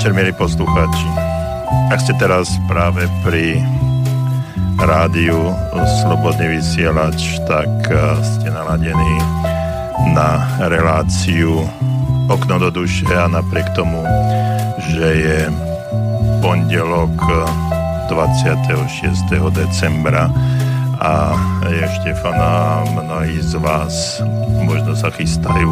večer, milí poslucháči. Ak ste teraz práve pri rádiu Slobodný vysielač, tak eh, ste naladení na reláciu Okno do duše a napriek tomu, že je pondelok 26. decembra a je Štefana mnohí z vás možno sa chystajú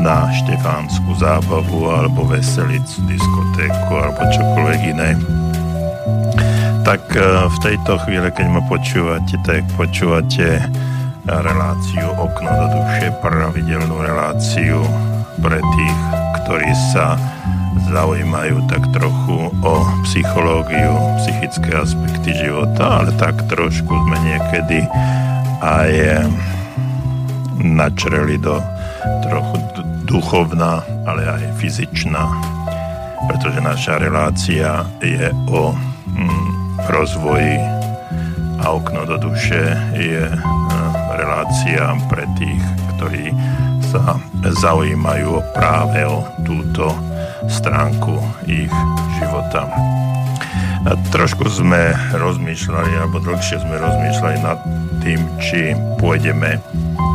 na štefánsku zábavu alebo veselicu, diskotéku alebo čokoľvek iné. Tak e, v tejto chvíli, keď ma počúvate, tak počúvate reláciu Okno do duše, pravidelnú reláciu pre tých, ktorí sa zaujímajú tak trochu o psychológiu, psychické aspekty života, ale tak trošku sme niekedy aj načreli do duchovná, ale aj fyzičná, pretože naša relácia je o mm, rozvoji a okno do duše je e, relácia pre tých, ktorí sa zaujímajú práve o túto stránku ich života. A trošku sme rozmýšľali, alebo dlhšie sme rozmýšľali nad tým, či pôjdeme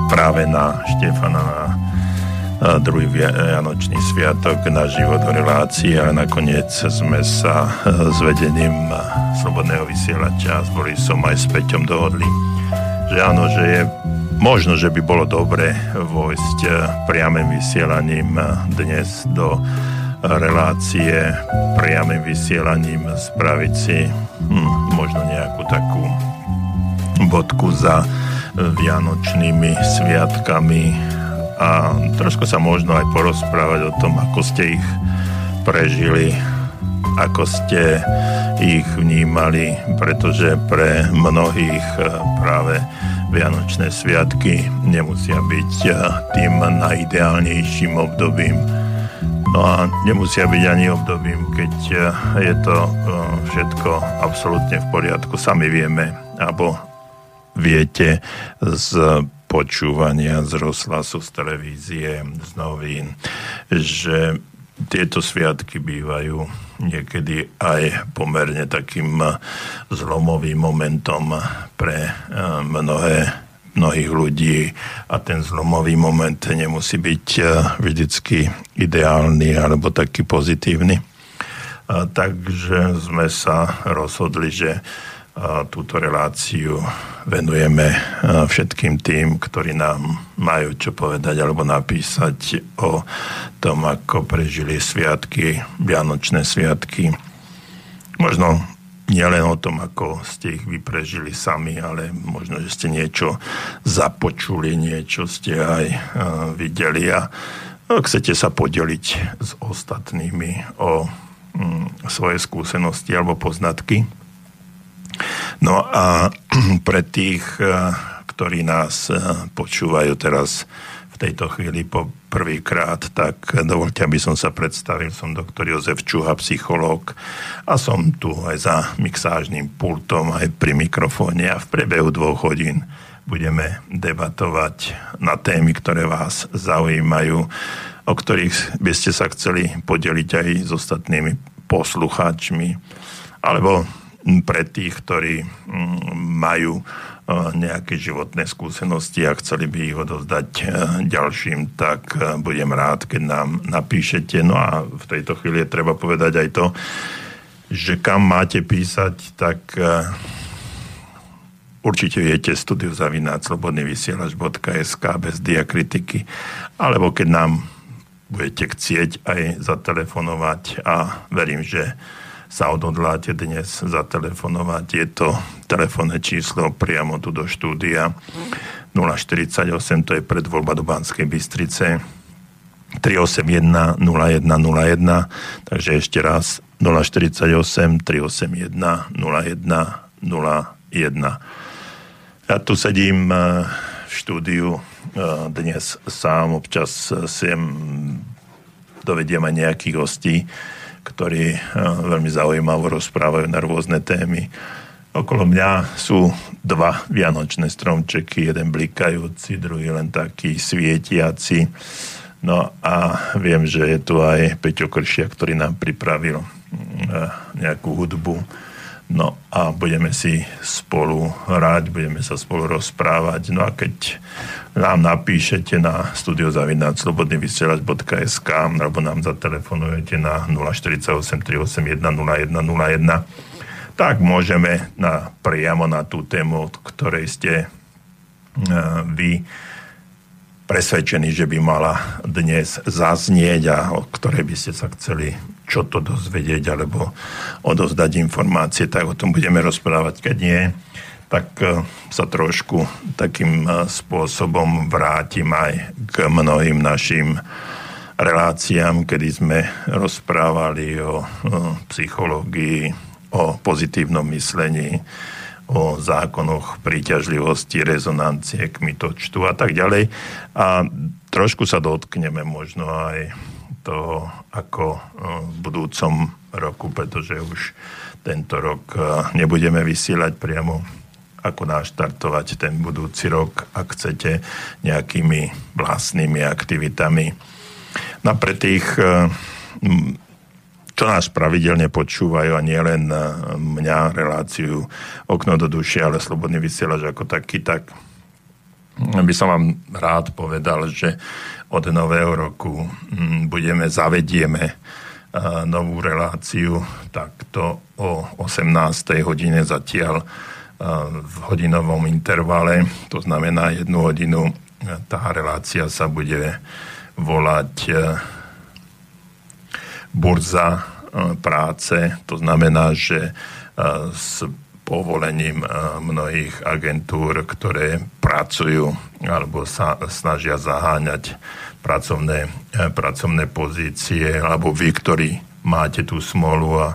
práve na Štefana, na druhý Vianočný sviatok na život v relácii, ale nakoniec sme sa s vedením Slobodného vysielača s Borisom aj s Peťom dohodli, že áno, že je možno, že by bolo dobre vojsť priamým vysielaním dnes do relácie priamým vysielaním spraviť si hm, možno nejakú takú bodku za vianočnými sviatkami a trošku sa možno aj porozprávať o tom, ako ste ich prežili, ako ste ich vnímali, pretože pre mnohých e, práve Vianočné sviatky nemusia byť e, tým najideálnejším obdobím. No a nemusia byť ani obdobím, keď e, je to všetko absolútne v poriadku. Sami vieme, alebo viete z počúvania z rozhlasu, z televízie, z novín, že tieto sviatky bývajú niekedy aj pomerne takým zlomovým momentom pre eh, mnohé, mnohých ľudí a ten zlomový moment nemusí byť eh, vždycky ideálny alebo taký pozitívny. Takže sme sa rozhodli, že túto reláciu venujeme všetkým tým, ktorí nám majú čo povedať alebo napísať o tom, ako prežili sviatky, Vianočné sviatky. Možno nielen o tom, ako ste ich vy prežili sami, ale možno, že ste niečo započuli, niečo ste aj videli a chcete sa podeliť s ostatnými o mm, svoje skúsenosti alebo poznatky No a pre tých, eh, ktorí nás eh, počúvajú teraz v tejto chvíli po prvýkrát, tak dovolte, aby som sa predstavil. Som doktor Jozef Čuha, psychológ a som tu aj za mixážnym pultom, aj pri mikrofóne a v priebehu dvoch hodín budeme debatovať na témy, ktoré vás zaujímajú, o ktorých by ste sa chceli podeliť aj s ostatnými poslucháčmi, alebo pre tých, ktorí majú e, nejaké životné skúsenosti a chceli by ich odovzdať e, ďalším, tak e, budem rád, keď nám napíšete. No a v tejto chvíli je treba povedať aj to, že kam máte písať, tak určite viete studiozavináč slobodnyvysielač.sk bez diakritiky, alebo keď nám budete chcieť aj zatelefonovať a verím, že sa odhodláte dnes zatelefonovať. Je to telefónne číslo priamo tu do štúdia. 048, to je predvoľba do Banskej Bystrice. 381 0101 takže ešte raz 048 381 0101 Ja tu sedím eh, v štúdiu eh, dnes sám, občas sem dovediem aj nejakých hostí, ktorí eh, veľmi zaujímavo rozprávajú na rôzne témy. Okolo mňa sú dva vianočné stromčeky, jeden blikajúci, druhý len taký svietiaci. No a viem, že je tu aj Peťo Kršia, ktorý nám pripravil e, nejakú hudbu. No a budeme si spolu hrať, budeme sa spolu rozprávať. No a keď nám napíšete na studiozavináčslobodnyvysielač.sk alebo nám zatelefonujete na 048 381 0101 tak môžeme na, priamo na tú tému, ktorej ste uh, vy presvedčení, že by mala dnes zaznieť a o ktorej by ste sa chceli čo to dozvedieť alebo odozdať informácie, tak o tom budeme rozprávať. Keď nie, tak e, sa trošku takým e, spôsobom vrátim aj k mnohým našim reláciám, kedy sme rozprávali o, o psychológii, o pozitívnom myslení, o zákonoch príťažlivosti, rezonancie, kmitočtu a tak ďalej. A trošku sa dotkneme možno aj toho, ako e, v budúcom roku, pretože už tento rok e, nebudeme vysielať priamo ako naštartovať ten budúci rok, ak chcete, nejakými vlastnými aktivitami. No pre tých e, čo nás pravidelne počúvajú a nie len eh, mňa, reláciu Okno do duše, ale Slobodný vysielač ako taký, tak by som vám rád povedal, že od nového roku hm, budeme, zavedieme eh, novú reláciu takto o 18. hodine zatiaľ eh, v hodinovom intervale, to znamená jednu hodinu. Tá relácia sa bude volať burza e, práce. To znamená, že e, s povolením e, mnohých agentúr, ktoré pracujú alebo sa snažia zaháňať pracovné, pracovné pozície, alebo vy, ktorí máte tú smolu a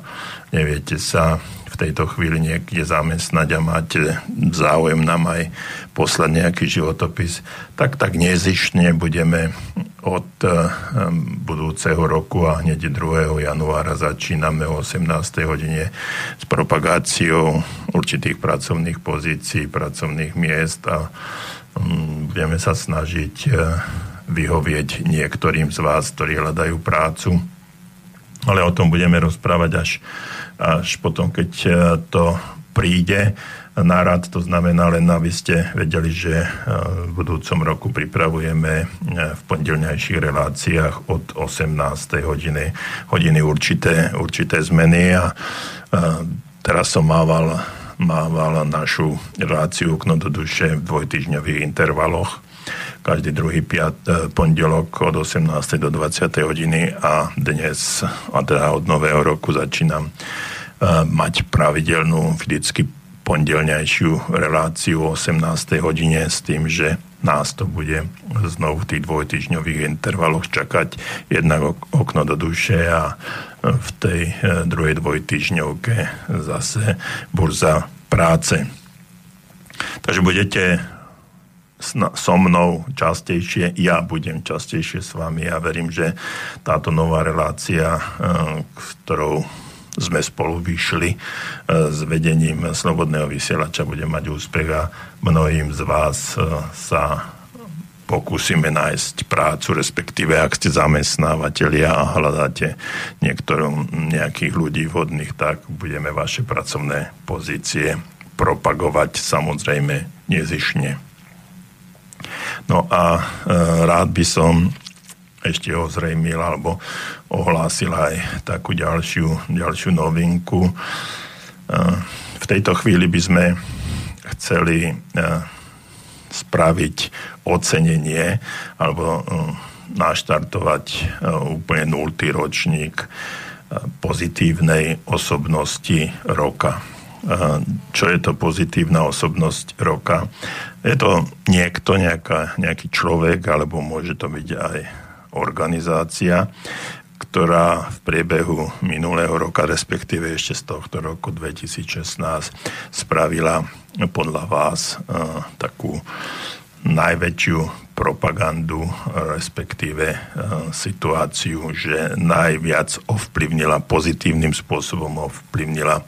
neviete sa tejto chvíli niekde zamestnať a máte záujem nám aj poslať nejaký životopis, tak tak nezišne budeme od eh, budúceho roku a hneď 2. januára začíname o 18. hodine s propagáciou určitých pracovných pozícií, pracovných miest a mm, budeme sa snažiť eh, vyhovieť niektorým z vás, ktorí hľadajú prácu. Ale o tom budeme rozprávať až až potom, keď e, to príde na rad, to znamená len, aby ste vedeli, že e, v budúcom roku pripravujeme e, v pondelňajších reláciách od 18. hodiny, hodiny určité, určité zmeny a teraz som mával, mával našu reláciu Okno do duše v dvojtyžňových intervaloch každý druhý piat, pondelok od 18. do 20. hodiny a dnes, a teda od nového roku začínam mať pravidelnú vždycky pondelňajšiu reláciu o 18. hodine s tým, že nás to bude znovu v tých dvojtyžňových intervaloch čakať jednak okno do duše a v tej e, druhej dvojtyžňovke zase burza práce. Takže budete so mnou častejšie, ja budem častejšie s vami ja verím, že táto nová relácia, e, ktorou sme spolu vyšli e, s vedením Slobodného vysielača, bude mať úspech a mnohým z vás e, sa pokúsime nájsť prácu, respektíve ak ste zamestnávateľia a hľadáte niektorom, nejakých ľudí vhodných, tak budeme vaše pracovné pozície propagovať samozrejme nezišne. No a e, rád by som ešte ozrejmil alebo ohlásil aj takú ďalšiu, ďalšiu novinku. V tejto chvíli by sme chceli spraviť ocenenie alebo naštartovať úplne nultý ročník pozitívnej osobnosti roka. Čo je to pozitívna osobnosť roka? Je to niekto, nejaká, nejaký človek, alebo môže to byť aj organizácia, ktorá v priebehu minulého roka, respektíve ešte z tohto roku 2016, spravila podľa vás uh, takú najväčšiu propagandu, respektíve uh, situáciu, že najviac ovplyvnila, pozitívnym spôsobom ovplyvnila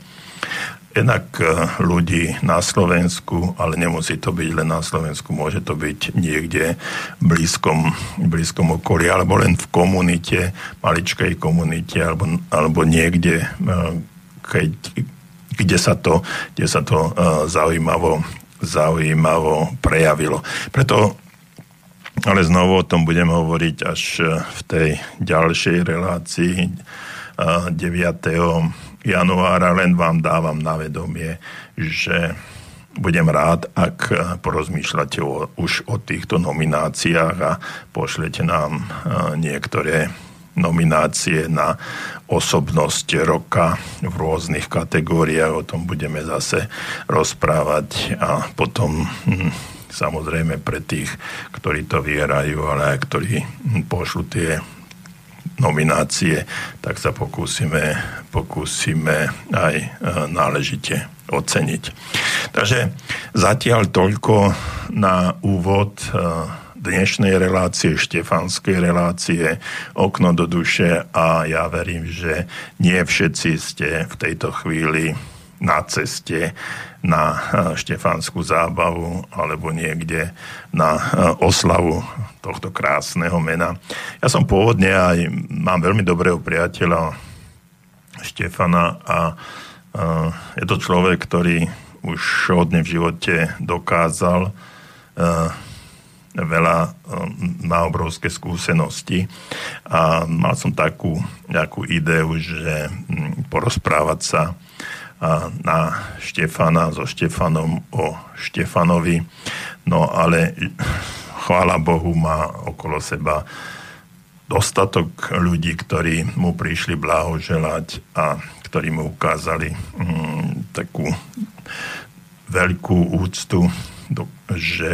jednak e, ľudí na Slovensku, ale nemusí to byť len na Slovensku, môže to byť niekde v blízkom, blízkom okolí, alebo len v komunite, maličkej komunite, alebo, alebo niekde, e, keď, kde sa to, kde sa to e, zaujímavo, zaujímavo prejavilo. Preto ale znovu o tom budem hovoriť až v tej ďalšej relácii 9 januára, len vám dávam na vedomie, že budem rád, ak porozmýšľate o, už o týchto nomináciách a pošlete nám niektoré nominácie na osobnosť roka v rôznych kategóriách. O tom budeme zase rozprávať a potom hm, samozrejme pre tých, ktorí to vyhrajú, ale aj ktorí pošlu tie nominácie, tak sa pokúsime, pokúsime aj e, náležite oceniť. Takže zatiaľ toľko na úvod e, dnešnej relácie, štefanskej relácie Okno do duše a ja verím, že nie všetci ste v tejto chvíli na ceste na e, štefanskú zábavu alebo niekde na oslavu tohto krásneho mena. Ja som pôvodne aj, mám veľmi dobrého priateľa Štefana a uh, je to človek, ktorý už hodne v živote dokázal veľa, má obrovské skúsenosti a mal som takú nejakú ideu, že um, porozprávať sa na Štefana so Štefanom o Štefanovi. No ale chvála Bohu, má okolo seba dostatok ľudí, ktorí mu prišli blahoželať a ktorí mu ukázali mm, takú veľkú úctu, že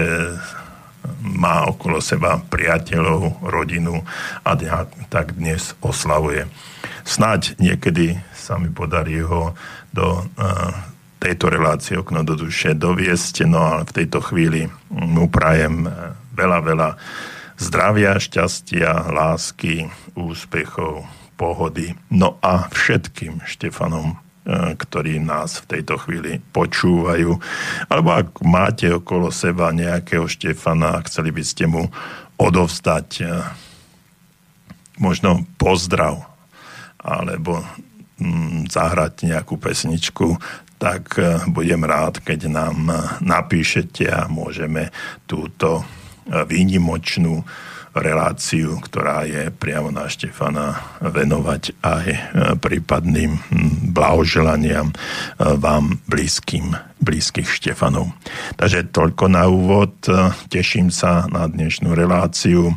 má okolo seba priateľov, rodinu a tak dnes oslavuje. Snáď niekedy sa mi podarí ho do uh, tejto relácie okno do duše doviesť, no ale v tejto chvíli mu prajem veľa, veľa zdravia, šťastia, lásky, úspechov, pohody. No a všetkým Štefanom, e, ktorí nás v tejto chvíli počúvajú. Alebo ak máte okolo seba nejakého Štefana a chceli by ste mu odovzdať e, možno pozdrav alebo zahrať nejakú pesničku, tak e, budem rád, keď nám napíšete a môžeme túto výnimočnú reláciu, ktorá je priamo na Štefana venovať aj e, prípadným blahoželaniam e, vám blízkym, blízkych Štefanov. Takže toľko na úvod. E, teším sa na dnešnú reláciu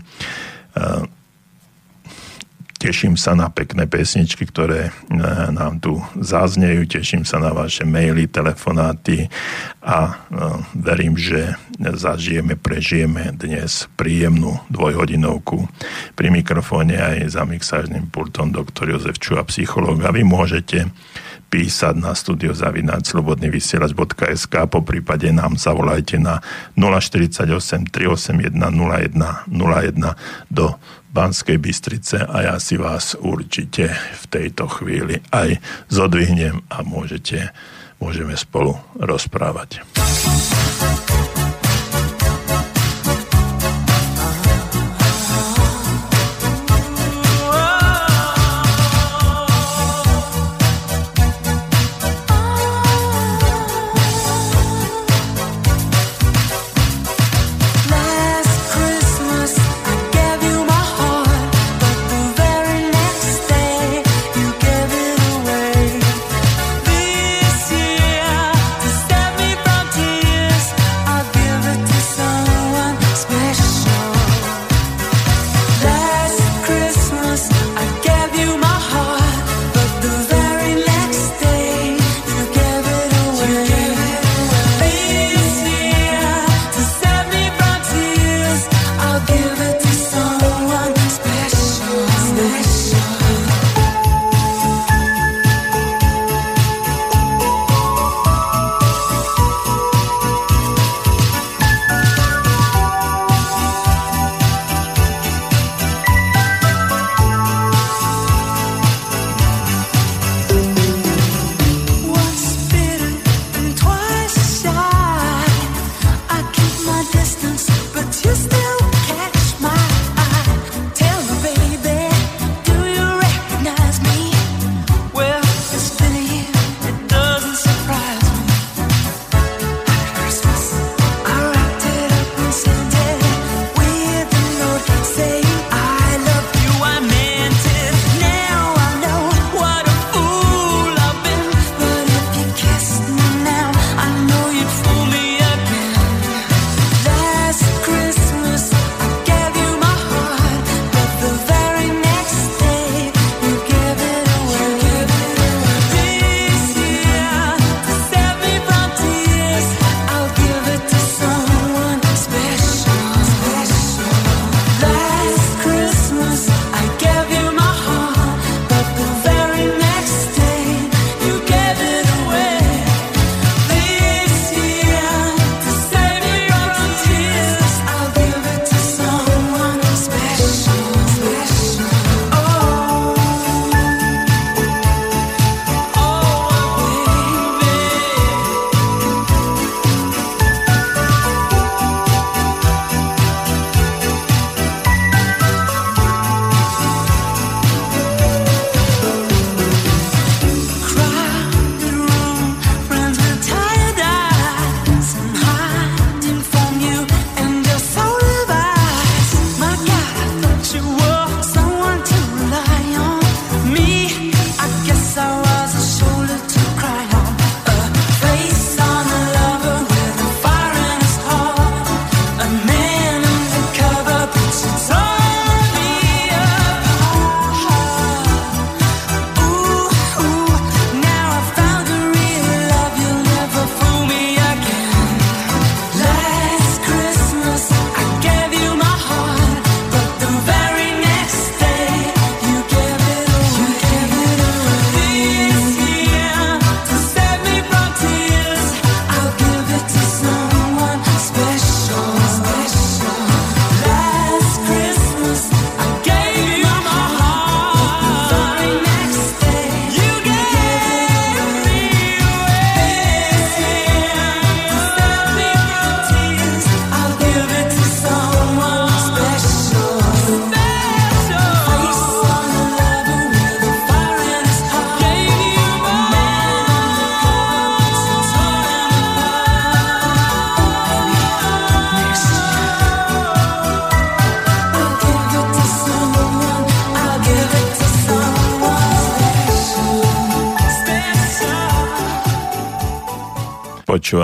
Teším sa na pekné pesničky, ktoré e, nám tu zaznejú. Teším sa na vaše maily, telefonáty a e, verím, že zažijeme, prežijeme dnes príjemnú dvojhodinovku. Pri mikrofóne aj za mixážnym pultom doktor Jozef Čuha, psychológ. A vy môžete písať na studiozavináč.slobodnyvysielač.sk po prípade nám zavolajte na 048 381 01 01 do Banskej Bystrice a ja si vás určite v tejto chvíli aj zodvihnem a môžete, môžeme spolu rozprávať.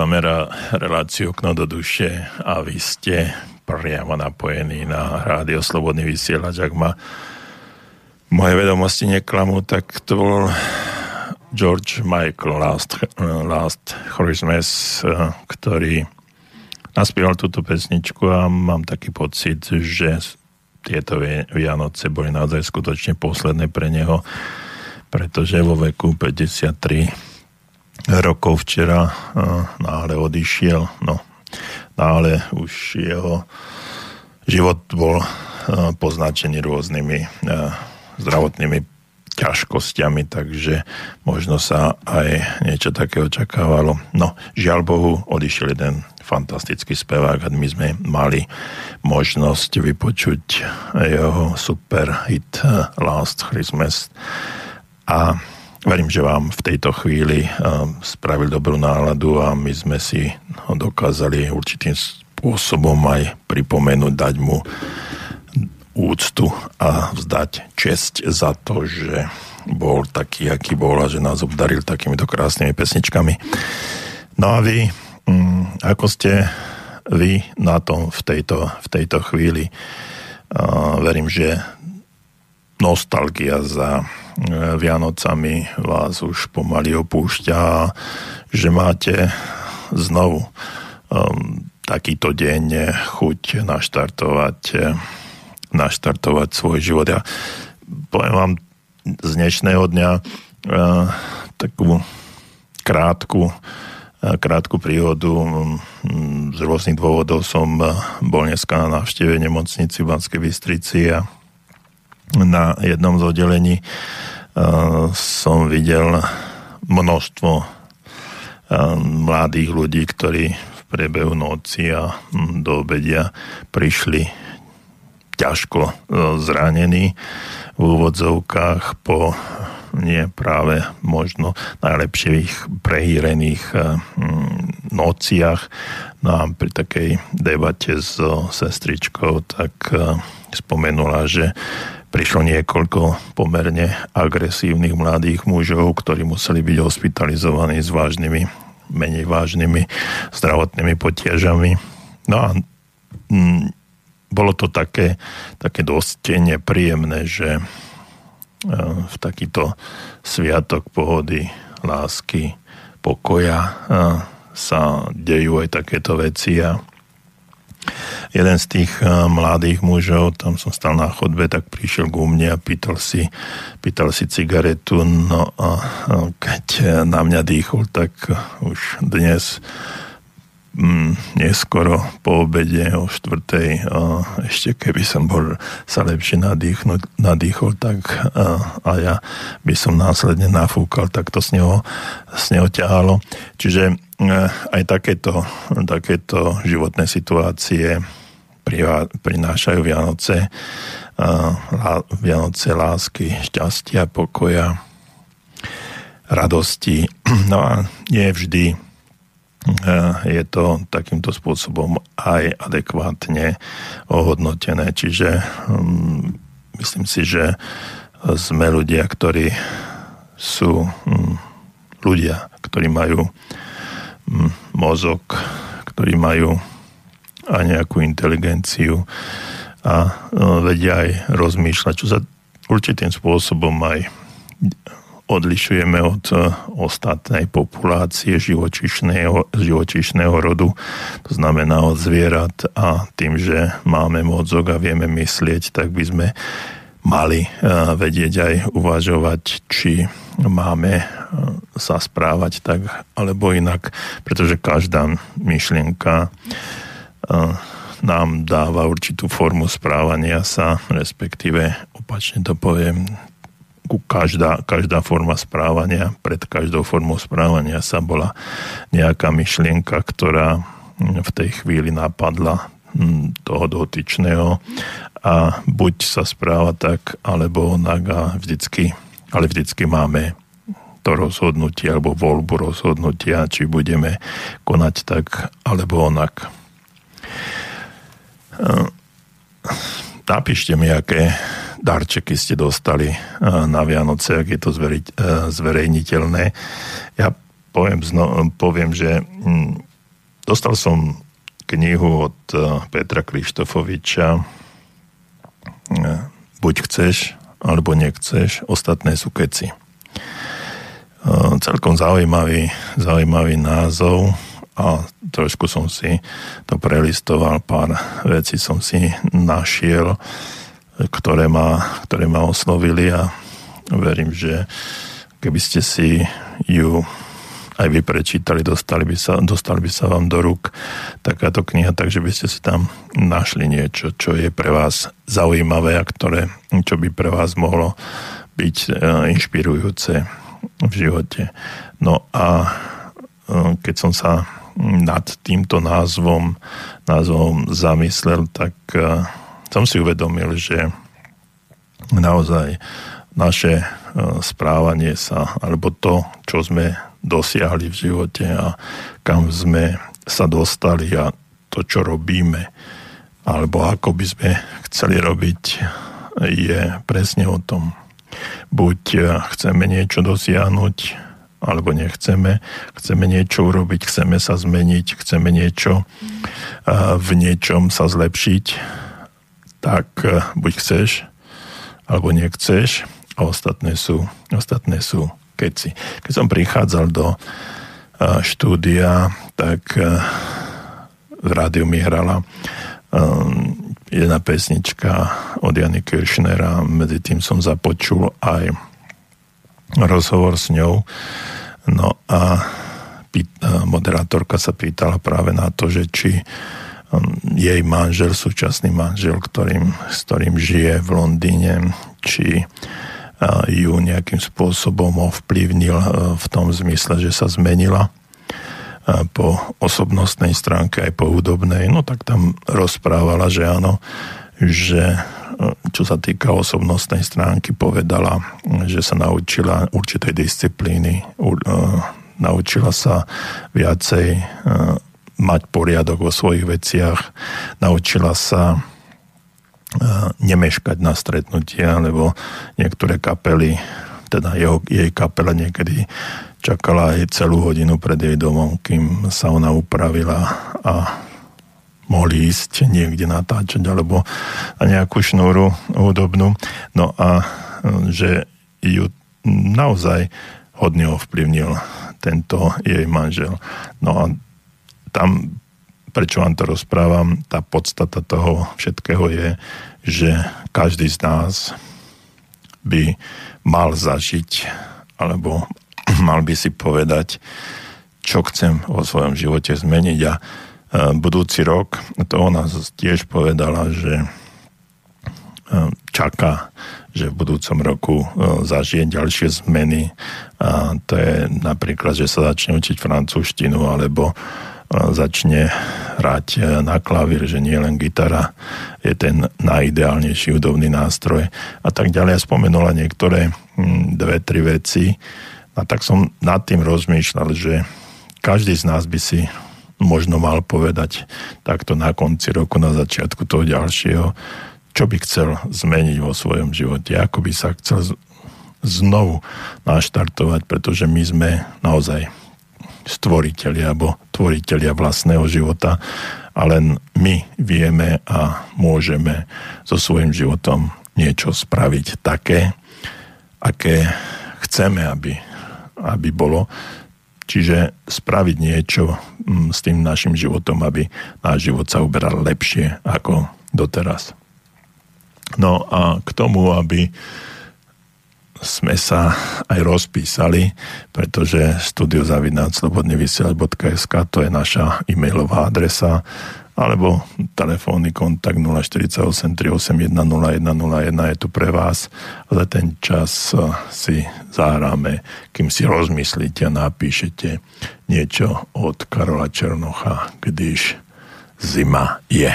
Počúvame reláciu Okno do duše a vy ste priamo napojení na rádio Slobodný vysielač. Ak ma moje vedomosti neklamú, tak to bol George Michael Last, Last Christmas, ktorý naspieval túto pesničku a mám taký pocit, že tieto Vianoce boli naozaj skutočne posledné pre neho, pretože vo veku 53 rokov včera náhle odišiel. No, náhle už jeho život bol poznačený rôznymi zdravotnými ťažkosťami, takže možno sa aj niečo také očakávalo. No, žiaľ Bohu, odišiel jeden fantastický spevák a my sme mali možnosť vypočuť jeho super hit Last Christmas a Verím, že vám v tejto chvíli eh, spravil dobrú náladu a my sme si ho dokázali určitým spôsobom aj pripomenúť, dať mu úctu a vzdať česť za to, že bol taký, aký bol a že nás obdaril takýmito krásnymi pesničkami. No a vy, mm, ako ste vy na tom v tejto, v tejto chvíli? verím, že nostalgia za Vianocami vás už pomaly opúšťa, že máte znovu um, takýto deň chuť naštartovať, naštartovať svoj život. Ja poviem vám z dnešného dňa uh, takú krátku, uh, krátku príhodu. Um, z rôznych dôvodov som bol dneska na návšteve nemocnici v Banskej Bystrici a na jednom z oddelení uh, som videl množstvo uh, mladých ľudí, ktorí v priebehu noci a hm, do obedia prišli ťažko uh, zranení v úvodzovkách po nie práve možno najlepších prehýrených hm, nociach. No a pri takej debate so sestričkou tak spomenula, že prišlo niekoľko pomerne agresívnych mladých mužov, ktorí museli byť hospitalizovaní s vážnymi, menej vážnymi zdravotnými potiažami. No a mm, bolo to také, také dosť nepríjemné, že e, v takýto sviatok pohody, lásky, pokoja e, sa dejú aj takéto veci a jeden z tých eh, mladých mužov, tam som stal na chodbe, tak prišiel ku mne a pýtal si, pýtal si cigaretu, no a keď eh, na mňa dýchol, tak eh, už dnes mm, neskoro po obede o štvrtej ešte keby som bol sa lepšie nadýchnuť, nadýchol, tak a, a ja by som následne nafúkal, tak to z neho, z neho ťahalo. Čiže aj takéto, takéto životné situácie prinášajú Vianoce, Vianoce lásky, šťastia, pokoja, radosti. No a nie vždy je to takýmto spôsobom aj adekvátne ohodnotené. Čiže um, myslím si, že sme ľudia, ktorí sú um, ľudia, ktorí majú mozog, ktorí majú aj nejakú inteligenciu a vedia aj rozmýšľať, čo sa určitým spôsobom aj odlišujeme od e, ostatnej populácie živočišného, živočišného rodu, to znamená od zvierat a tým, že máme mozog a vieme myslieť, tak by sme mali e, vedieť aj uvažovať, či máme e, sa správať tak alebo inak, pretože každá myšlienka e, nám dáva určitú formu správania sa, respektíve opačne to poviem, každá, každá forma správania, pred každou formou správania sa bola nejaká myšlienka, ktorá v tej chvíli napadla toho dotyčného a buď sa správa tak, alebo onak a vždycky ale vždycky máme to rozhodnutie alebo voľbu rozhodnutia, či budeme konať tak alebo onak. Napíšte mi, aké darčeky ste dostali na Vianoce, ak je to zverejniteľné. Ja poviem, zno, poviem že hm, dostal som knihu od uh, Petra Krištofoviča uh, Buď chceš, alebo nechceš, ostatné sú keci. Uh, celkom zaujímavý, zaujímavý názov a trošku som si to prelistoval, pár vecí som si našiel, ktoré ma, ktoré ma oslovili a verím, že keby ste si ju aj vy prečítali, dostali by, sa, dostali by sa vám do rúk takáto kniha, takže by ste si tam našli niečo, čo je pre vás zaujímavé a ktoré, čo by pre vás mohlo byť e, inšpirujúce v živote. No a e, keď som sa nad týmto názvom, názvom zamyslel, tak e, som si uvedomil, že naozaj naše správanie sa, alebo to, čo sme dosiahli v živote a kam sme sa dostali a to, čo robíme, alebo ako by sme chceli robiť, je presne o tom. Buď chceme niečo dosiahnuť, alebo nechceme, chceme niečo urobiť, chceme sa zmeniť, chceme niečo v niečom sa zlepšiť, tak buď chceš, alebo nechceš a ostatné sú, ostatné sú keci. Keď som prichádzal do štúdia, tak v rádiu mi hrala jedna pesnička od Jany Kiršnera, medzi tým som započul aj rozhovor s ňou. No a moderátorka sa pýtala práve na to, že či jej manžel, súčasný manžel, ktorým, s ktorým žije v Londýne, či ju nejakým spôsobom ovplyvnil e, v tom zmysle, že sa zmenila e, po osobnostnej stránke aj po hudobnej, no tak tam rozprávala, že áno, že e, čo sa týka osobnostnej stránky, povedala, že sa naučila určitej disciplíny, naučila sa viacej mať poriadok vo svojich veciach, naučila sa nemeškať na stretnutia, lebo niektoré kapely, teda jeho, jej kapela niekedy čakala aj celú hodinu pred jej domom, kým sa ona upravila a mohli ísť niekde natáčať alebo na nejakú šnúru hudobnú. No a že ju naozaj hodne ovplyvnil tento jej manžel. No a tam prečo vám to rozprávam, tá podstata toho všetkého je, že každý z nás by mal zažiť alebo mal by si povedať, čo chcem vo svojom živote zmeniť a e, budúci rok, to ona tiež povedala, že e, čaká, že v budúcom roku e, zažije ďalšie zmeny. A to je napríklad, že sa začne učiť francúzštinu alebo začne hrať e, na klavír, že nie len gitara je ten najideálnejší hudobný nástroj a tak ďalej. Spomenula niektoré hm, dve, tri veci a tak som nad tým rozmýšľal, že každý z nás by si možno mal povedať takto na konci roku, na začiatku toho ďalšieho, čo by chcel zmeniť vo svojom živote, ako by sa chcel znovu naštartovať, pretože my sme naozaj stvoriteľi alebo tvoriteľia vlastného života a len my vieme a môžeme so svojím životom niečo spraviť také, aké chceme, aby, aby bolo. Čiže spraviť niečo mm, s tým našim životom, aby náš život sa uberal lepšie ako doteraz. No a k tomu, aby sme sa aj rozpísali, pretože studiozavináčslobodnyvysielač.sk to je naša e-mailová adresa alebo telefónny kontakt 048 381 0101 je tu pre vás za ten čas eh, si zahráme, kým si rozmyslíte a napíšete niečo od Karola Černocha, když zima je.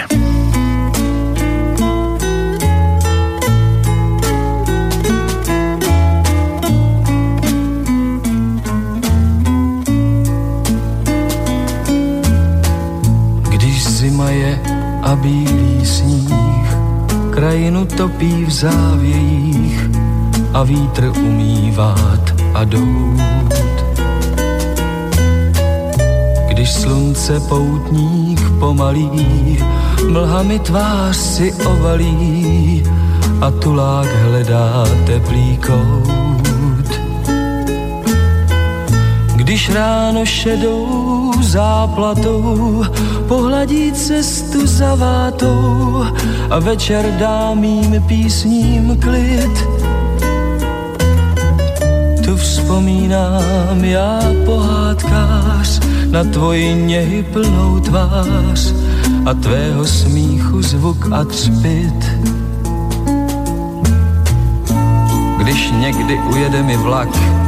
A bílý sníh krajinu topí v závějích a vítr umí vát a dout. Když slunce poutník pomalý, mlhami tvář si ovalí a tulák hledá teplý kout. Když ráno šedou záplatou pohladí cestu za vátou a večer dá mým písním klid, tu vzpomínám já pohádkář na tvoji něhy plnou tvář a tvého smíchu zvuk a třpit. Když někdy ujede mi vlak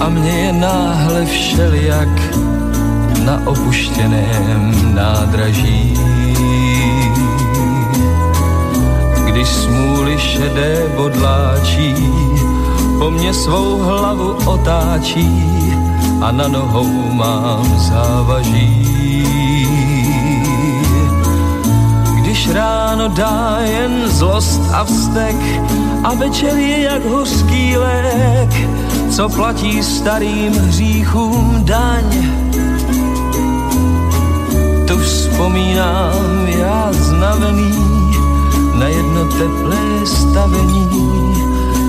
a mě je náhle všelijak na opuštěném nádraží. Když smůly šedé bodláčí po mně svou hlavu otáčí a na nohou mám závaží. Když ráno dá jen zlost a vztek a večer je jak hořký lék, co platí starým hříchům daň. Tu vzpomínám já znavený na jedno teplé stavení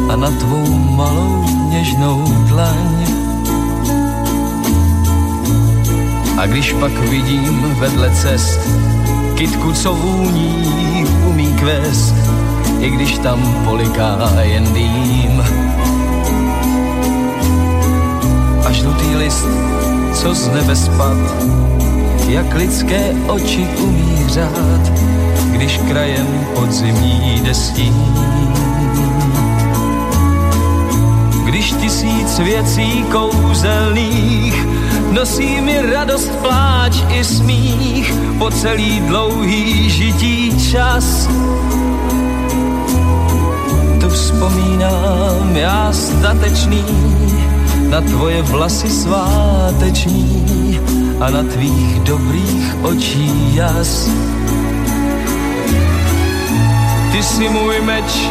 a na tvou malou něžnou dlaň. A když pak vidím vedle cest kytku, co vůní umí kvést, i když tam poliká jen dým. Co z nebe spad, jak lidské oči umí řád, když krajem podzimní destí když tisíc věcí kouzelných nosí mi radost, pláč i smích po celý dlouhý žití čas. Tu vzpomínám já statečný na tvoje vlasy sváteční a na tvých dobrých očí jas. Ty si můj meč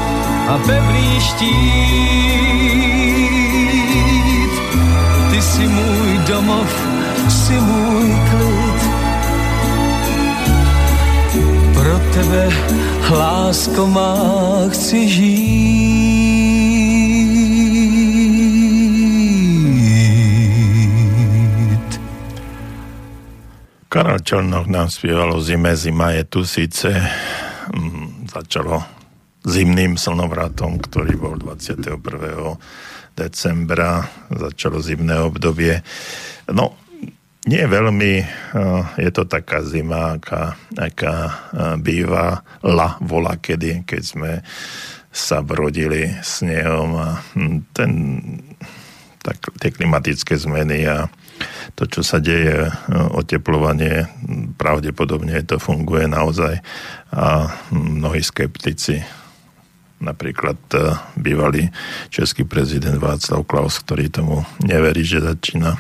a pevný štít ty si můj domov, si můj klid. Pro tebe, lásko má, chci žít. Karel Čelnoch nám spieval o zime, zima je tu síce, mm, začalo zimným slnovratom, ktorý bol 21 decembra začalo zimné obdobie. No, nie veľmi, eh, je to taká zima, aká, aká eh, býva la vola kedy, keď sme sa brodili snehom a hm, ten, tak, tie klimatické zmeny a to, čo sa deje, eh, oteplovanie, pravdepodobne to funguje naozaj a mnohí skeptici napríklad e, bývalý český prezident Václav Klaus, ktorý tomu neverí, že začína e,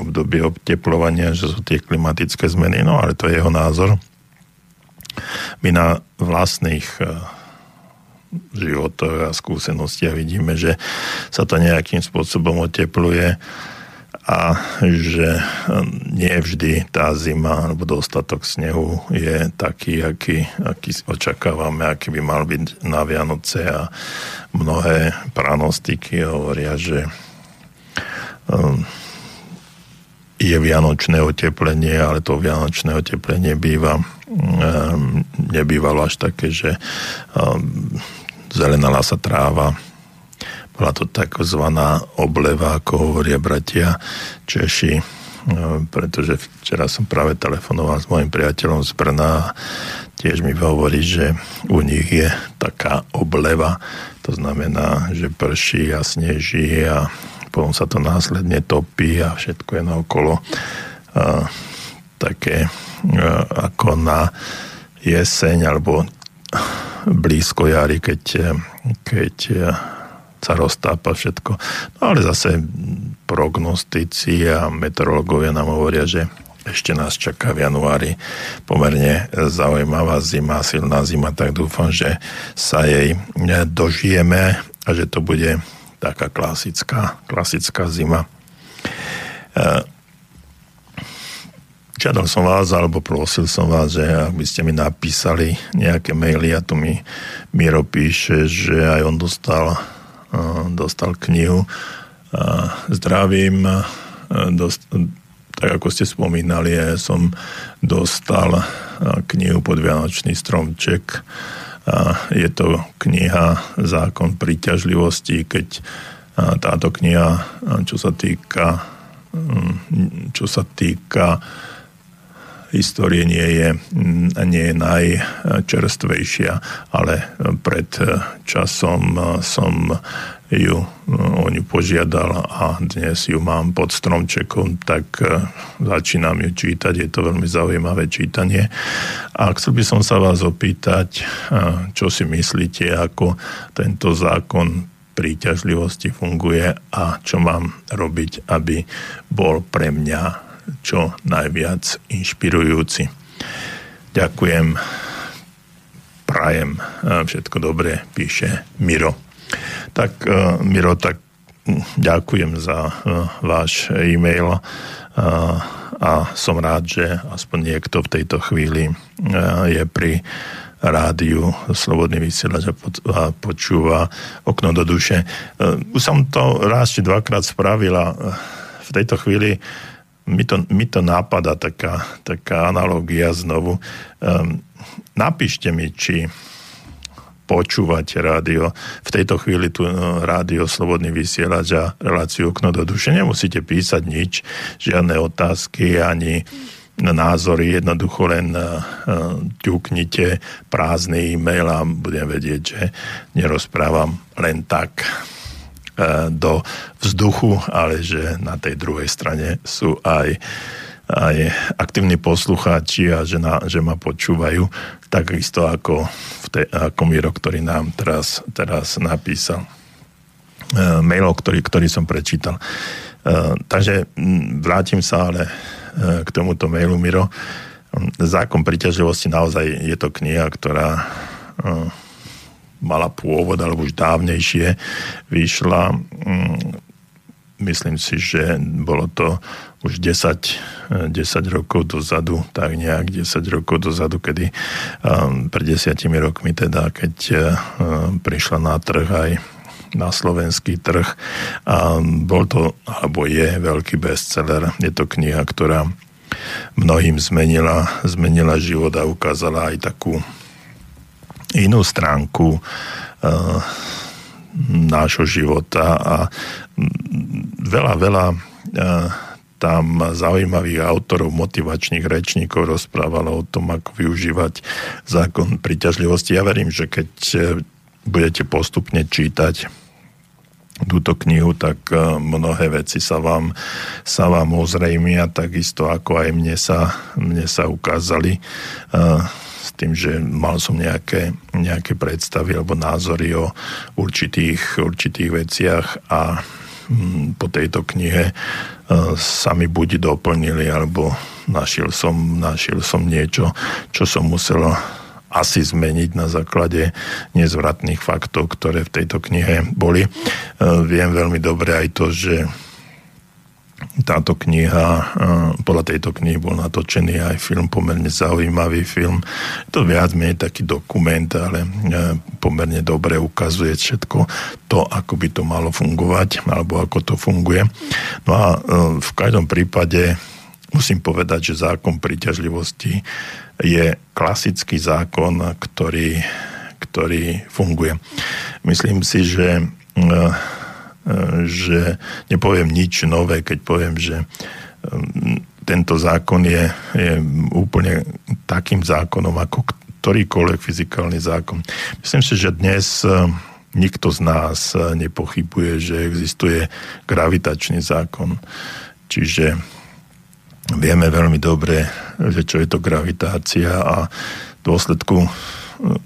obdobie oteplovania, že sú tie klimatické zmeny, no ale to je jeho názor. My na vlastných e, životoch a skúsenostiach vidíme, že sa to nejakým spôsobom otepluje a že nie vždy tá zima alebo dostatok snehu je taký, aký, aký očakávame, aký by mal byť na Vianoce. A mnohé pranostiky hovoria, že um, je vianočné oteplenie, ale to vianočné oteplenie býva um, nebývalo až také, že zelenala sa tráva, bola to takzvaná obleva, ako hovoria bratia Češi, no, pretože včera som práve telefonoval s mojim priateľom z Brna a tiež mi hovorí, že u nich je taká obleva, to znamená, že prší a sneží a potom sa to následne topí a všetko je naokolo a, také a, ako na jeseň alebo blízko jary, keď, keď sa roztápa všetko. No ale zase prognostici a meteorológovia nám hovoria, že ešte nás čaká v januári pomerne zaujímavá zima, silná zima, tak dúfam, že sa jej dožijeme a že to bude taká klasická, klasická zima. E, Žiadal som vás, alebo prosil som vás, že ak by ste mi napísali nejaké maily a tu mi Miro píše, že aj on dostal, dostal knihu. Zdravím, dost, tak ako ste spomínali, ja som dostal knihu pod Vianočný stromček. Je to kniha Zákon príťažlivosti, keď táto kniha, čo sa týka čo sa týka histórie nie je, nie je najčerstvejšia, ale pred časom som ju o ňu požiadal a dnes ju mám pod stromčekom, tak začínam ju čítať. Je to veľmi zaujímavé čítanie. A chcel by som sa vás opýtať, čo si myslíte, ako tento zákon príťažlivosti funguje a čo mám robiť, aby bol pre mňa čo najviac inšpirujúci. Ďakujem, prajem všetko dobré, píše Miro. Tak Miro, tak ďakujem za váš e-mail a som rád, že aspoň niekto v tejto chvíli je pri rádiu Slobodný vysielač a počúva okno do duše. E, už som to raz či dvakrát spravila. V tejto chvíli mi to, mi to nápada taká, taká analogia znovu. Um, napíšte mi, či počúvate rádio. V tejto chvíli tu no, rádio Slobodný vysielač a reláciu okno do duše. Nemusíte písať nič, žiadne otázky ani názory, jednoducho len uh, ťuknite prázdny e-mail a budem vedieť, že nerozprávam len tak do vzduchu, ale že na tej druhej strane sú aj aj aktívni poslucháči a že, na, že ma počúvajú, takisto ako, v te, ako Miro, ktorý nám teraz, teraz napísal mail, ktorý, ktorý som prečítal. Uh, takže vrátim sa ale k tomuto mailu, Miro. Zákon priťažlivosti naozaj je to kniha, ktorá e, mala pôvod, alebo už dávnejšie vyšla. Mm, myslím si, že bolo to už 10, 10 rokov dozadu, tak nejak 10 rokov dozadu, kedy um, pred desiatimi rokmi teda, keď um, prišla na trh aj na slovenský trh. A bol to, alebo je veľký bestseller. Je to kniha, ktorá mnohým zmenila, zmenila život a ukázala aj takú inú stránku uh, nášho života a veľa, veľa uh, tam zaujímavých autorov, motivačných rečníkov rozprávalo o tom, ako využívať zákon príťažlivosti. Ja verím, že keď budete postupne čítať túto knihu, tak mnohé veci sa vám, sa vám ozrejmia, takisto ako aj mne sa, mne sa ukázali s tým, že mal som nejaké, nejaké predstavy alebo názory o určitých, určitých veciach a mm, po tejto knihe e, sa mi buď doplnili, alebo našiel som, našiel som niečo, čo som musel asi zmeniť na základe nezvratných faktov, ktoré v tejto knihe boli. E, viem veľmi dobre aj to, že táto kniha, e, podľa tejto knihy bol natočený aj film, pomerne zaujímavý film. To viac menej taký dokument, ale e, pomerne dobre ukazuje všetko to, ako by to malo fungovať, alebo ako to funguje. No a v každom prípade musím povedať, že zákon príťažlivosti je klasický zákon, ktorý, ktorý funguje. Myslím si, že, e, že nepoviem nič nové, keď poviem, že e, tento zákon je, je úplne takým zákonom, ako ktorýkoľvek fyzikálny zákon. Myslím si, že dnes e, nikto z nás nepochybuje, že existuje gravitačný zákon. Čiže vieme veľmi dobre, že čo je to gravitácia a v dôsledku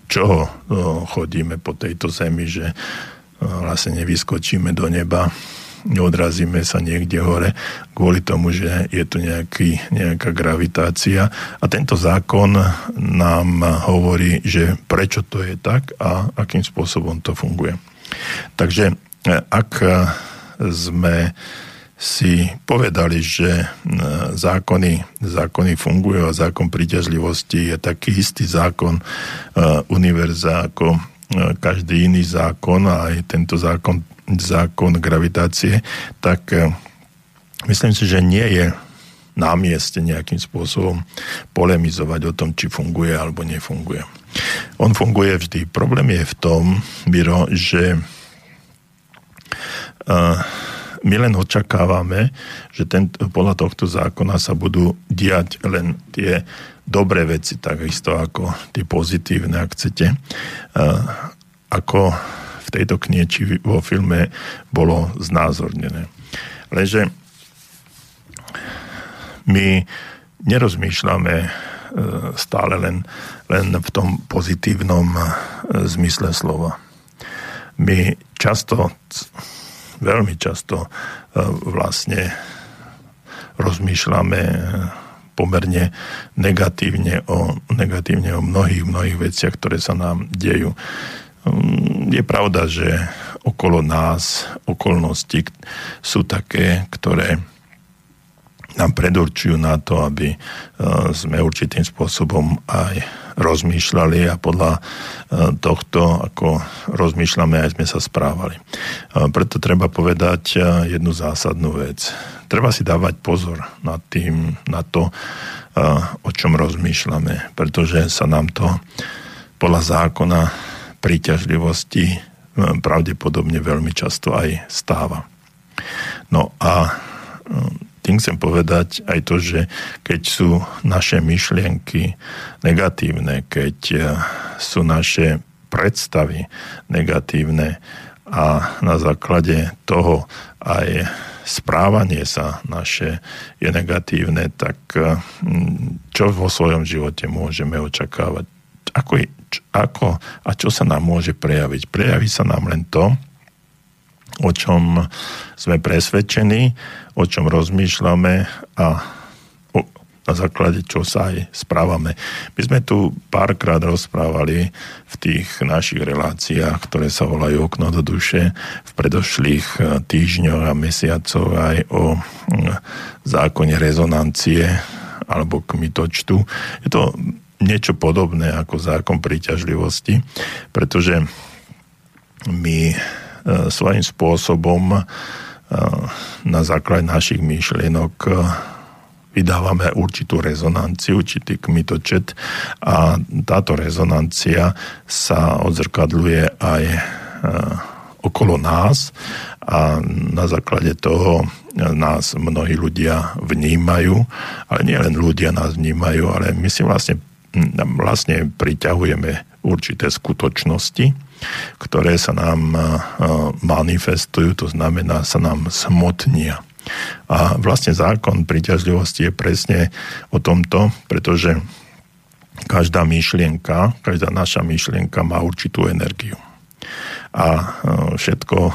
čoho chodíme po tejto zemi, že vlastne nevyskočíme do neba, neodrazíme sa niekde hore kvôli tomu, že je tu nejaký, nejaká gravitácia. A tento zákon nám hovorí, že prečo to je tak a akým spôsobom to funguje. Takže ak sme si povedali, že zákony, zákony fungujú a zákon príťažlivosti je taký istý zákon univerza ako každý iný zákon a aj tento zákon, zákon gravitácie, tak myslím si, že nie je na mieste nejakým spôsobom polemizovať o tom, či funguje alebo nefunguje. On funguje vždy. Problém je v tom, Miro, že uh, my len očakávame, že ten, podľa tohto zákona sa budú diať len tie dobré veci, takisto ako tie pozitívne, ak chcete. Uh, ako v tejto knihe či vo filme bolo znázornené. Lenže my nerozmýšľame e, stále len, len v tom pozitívnom e, zmysle slova. My často, veľmi často e, vlastne rozmýšľame pomerne negatívne o, negatívne o mnohých, mnohých veciach, ktoré sa nám dejú. Mm, je pravda, že okolo nás okolnosti sú také, ktoré nám predurčujú na to, aby e, sme určitým spôsobom aj rozmýšľali a podľa e, tohto, ako rozmýšľame, aj sme sa správali. E, preto treba povedať jednu zásadnú vec. Treba si dávať pozor na, tým, na to, o čom rozmýšľame, pretože sa nám to podľa zákona príťažlivosti pravdepodobne veľmi často aj stáva. No a tým chcem povedať aj to, že keď sú naše myšlienky negatívne, keď e, sú naše predstavy negatívne a na základe toho aj správanie sa naše je negatívne, tak e, čo vo svojom živote môžeme očakávať? Ako, ako a čo sa nám môže prejaviť? Prejaví sa nám len to, o čom sme presvedčení, o čom rozmýšľame a na základe čo sa aj správame. My sme tu párkrát rozprávali v tých našich reláciách, ktoré sa volajú Okno do duše, v predošlých e, týždňoch a mesiacoch aj o zákone rezonancie alebo kmitočtu. Je to niečo podobné ako zákon príťažlivosti, pretože my svojím spôsobom e, na základe našich myšlienok e, vydávame určitú rezonanciu, určitý kmitočet a táto rezonancia sa odzrkadluje aj okolo nás a na základe toho nás mnohí ľudia vnímajú, ale nie len ľudia nás vnímajú, ale my si vlastne, vlastne priťahujeme určité skutočnosti, ktoré sa nám manifestujú, to znamená, sa nám smotnia. A vlastne zákon príťažlivosti je presne o tomto, pretože každá myšlienka, každá naša myšlienka má určitú energiu. A všetko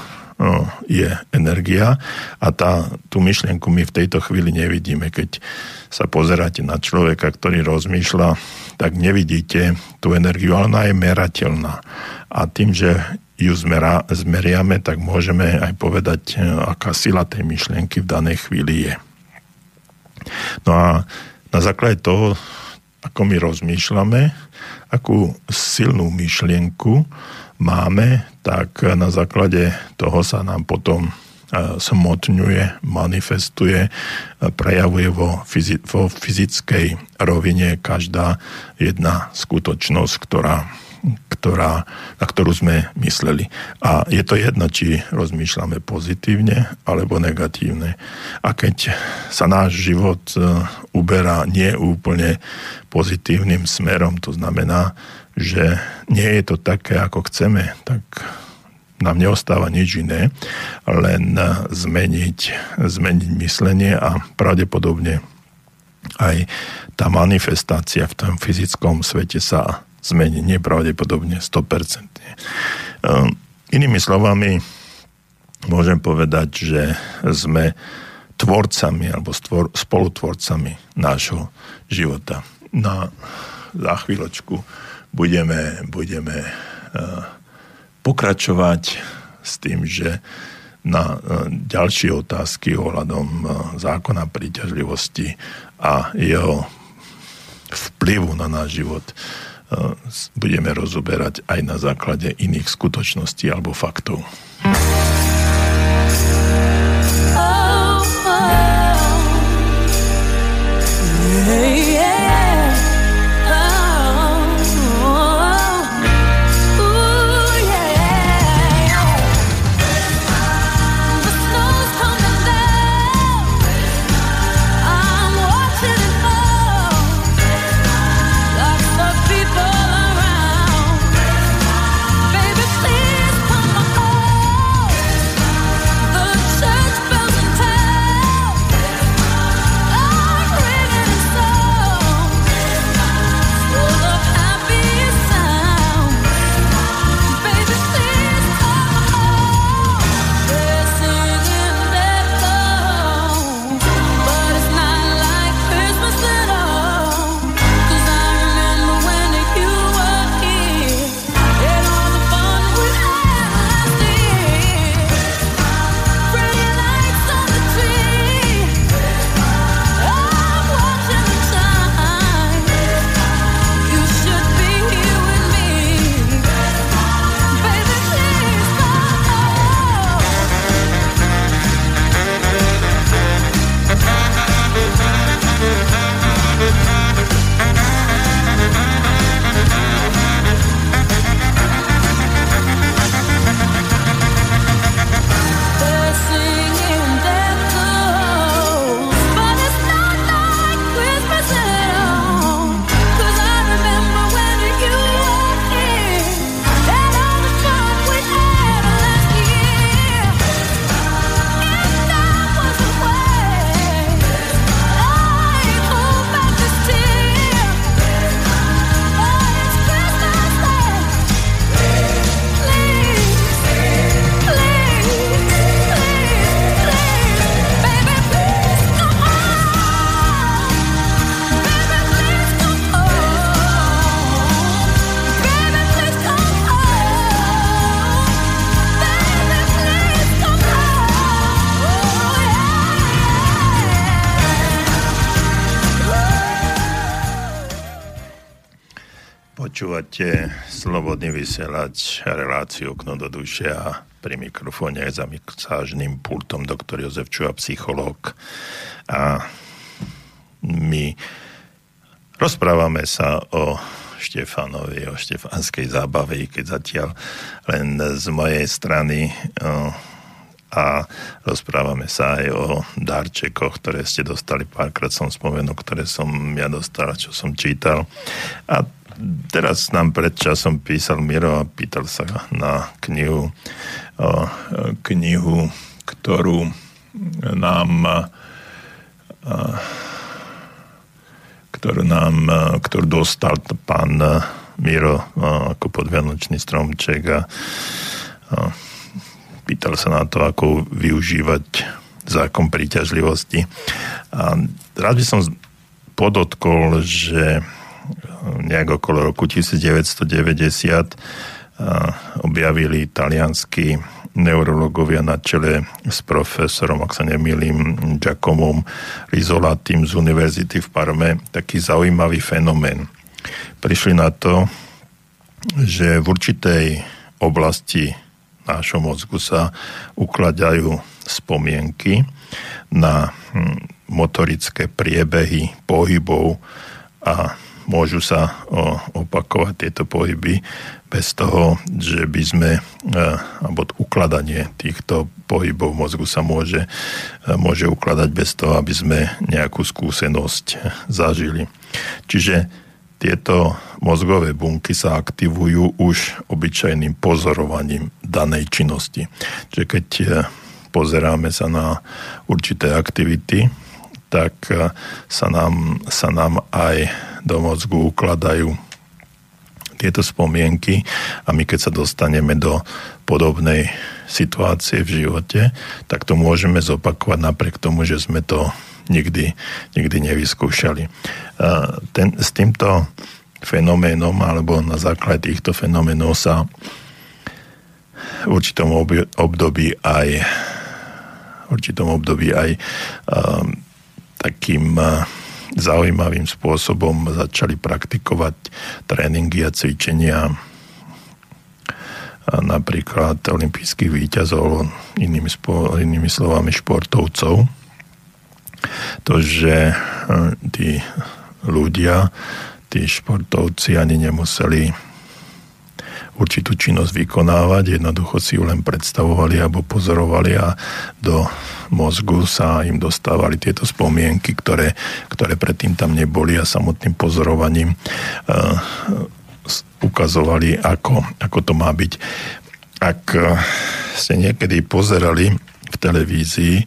je energia a tá, tú myšlienku my v tejto chvíli nevidíme. Keď sa pozeráte na človeka, ktorý rozmýšľa, tak nevidíte tú energiu, ale ona je merateľná a tým, že ju zmera, zmeriame, tak môžeme aj povedať, e, aká sila tej myšlienky v danej chvíli je. No a na základe toho, ako my rozmýšľame, akú silnú myšlienku máme, tak na základe toho sa nám potom e, smotňuje, manifestuje, e, prejavuje vo, vo fyzickej rovine každá jedna skutočnosť, ktorá ktorá, na ktorú sme mysleli. A je to jedno, či rozmýšľame pozitívne alebo negatívne. A keď sa náš život e, uberá nie úplne pozitívnym smerom, to znamená, že nie je to také, ako chceme, tak nám neostáva nič iné, len zmeniť, zmeniť myslenie a pravdepodobne aj tá manifestácia v tom fyzickom svete sa zmení, nepravdepodobne 100%. Ehm, inými slovami, môžem povedať, že sme tvorcami alebo stvor, spolutvorcami nášho života. Na, za chvíľočku budeme, budeme uh, pokračovať s tým, že na ďalšie otázky ohľadom zákona príťažlivosti a jeho vplyvu na náš život budeme rozoberať aj na základe iných skutočností alebo faktov. Počúvate Slobodný vysielač, reláciu Okno do duše a pri mikrofóne aj za mixážným pultom doktor Jozef Čuha, psychológ. A my rozprávame sa o Štefanovi, o štefanskej zábave, keď zatiaľ len z mojej strany a rozprávame sa aj o darčekoch, ktoré ste dostali, párkrát som spomenul, ktoré som ja dostal, čo som čítal. A teraz nám pred časom písal Miro a pýtal sa na knihu, knihu, ktorú nám ktorú nám, ktorú dostal pán Miro ako podvianočný stromček a pýtal sa na to, ako využívať zákon príťažlivosti. A rád by som podotkol, že nejak okolo roku 1990 objavili talianskí neurologovia na čele s profesorom, ak sa nemýlim, Giacomom Rizolatim z univerzity v Parme, taký zaujímavý fenomén. Prišli na to, že v určitej oblasti nášho mozgu sa ukladajú spomienky na hm, motorické priebehy pohybov a môžu sa opakovať tieto pohyby bez toho, že by sme, e, alebo ukladanie týchto pohybov mozgu sa môže, e, môže ukladať bez toho, aby sme nejakú skúsenosť zažili. Čiže tieto mozgové bunky sa aktivujú už obyčajným pozorovaním danej činnosti. Čiže keď e, pozeráme sa na určité aktivity, tak sa nám, sa nám aj do mozgu ukladajú tieto spomienky a my keď sa dostaneme do podobnej situácie v živote, tak to môžeme zopakovať napriek tomu, že sme to nikdy, nikdy nevyskúšali. Ten, s týmto fenoménom alebo na základe týchto fenoménov sa v určitom období aj určitom období aj takým zaujímavým spôsobom začali praktikovať tréningy a cvičenia a napríklad olympijských výťazov, inými, spo, inými slovami športovcov. To, že tí ľudia, tí športovci ani nemuseli určitú činnosť vykonávať, jednoducho si ju len predstavovali alebo pozorovali a do mozgu sa im dostávali tieto spomienky, ktoré, ktoré predtým tam neboli a samotným pozorovaním uh, ukazovali, ako, ako to má byť. Ak uh, ste niekedy pozerali v televízii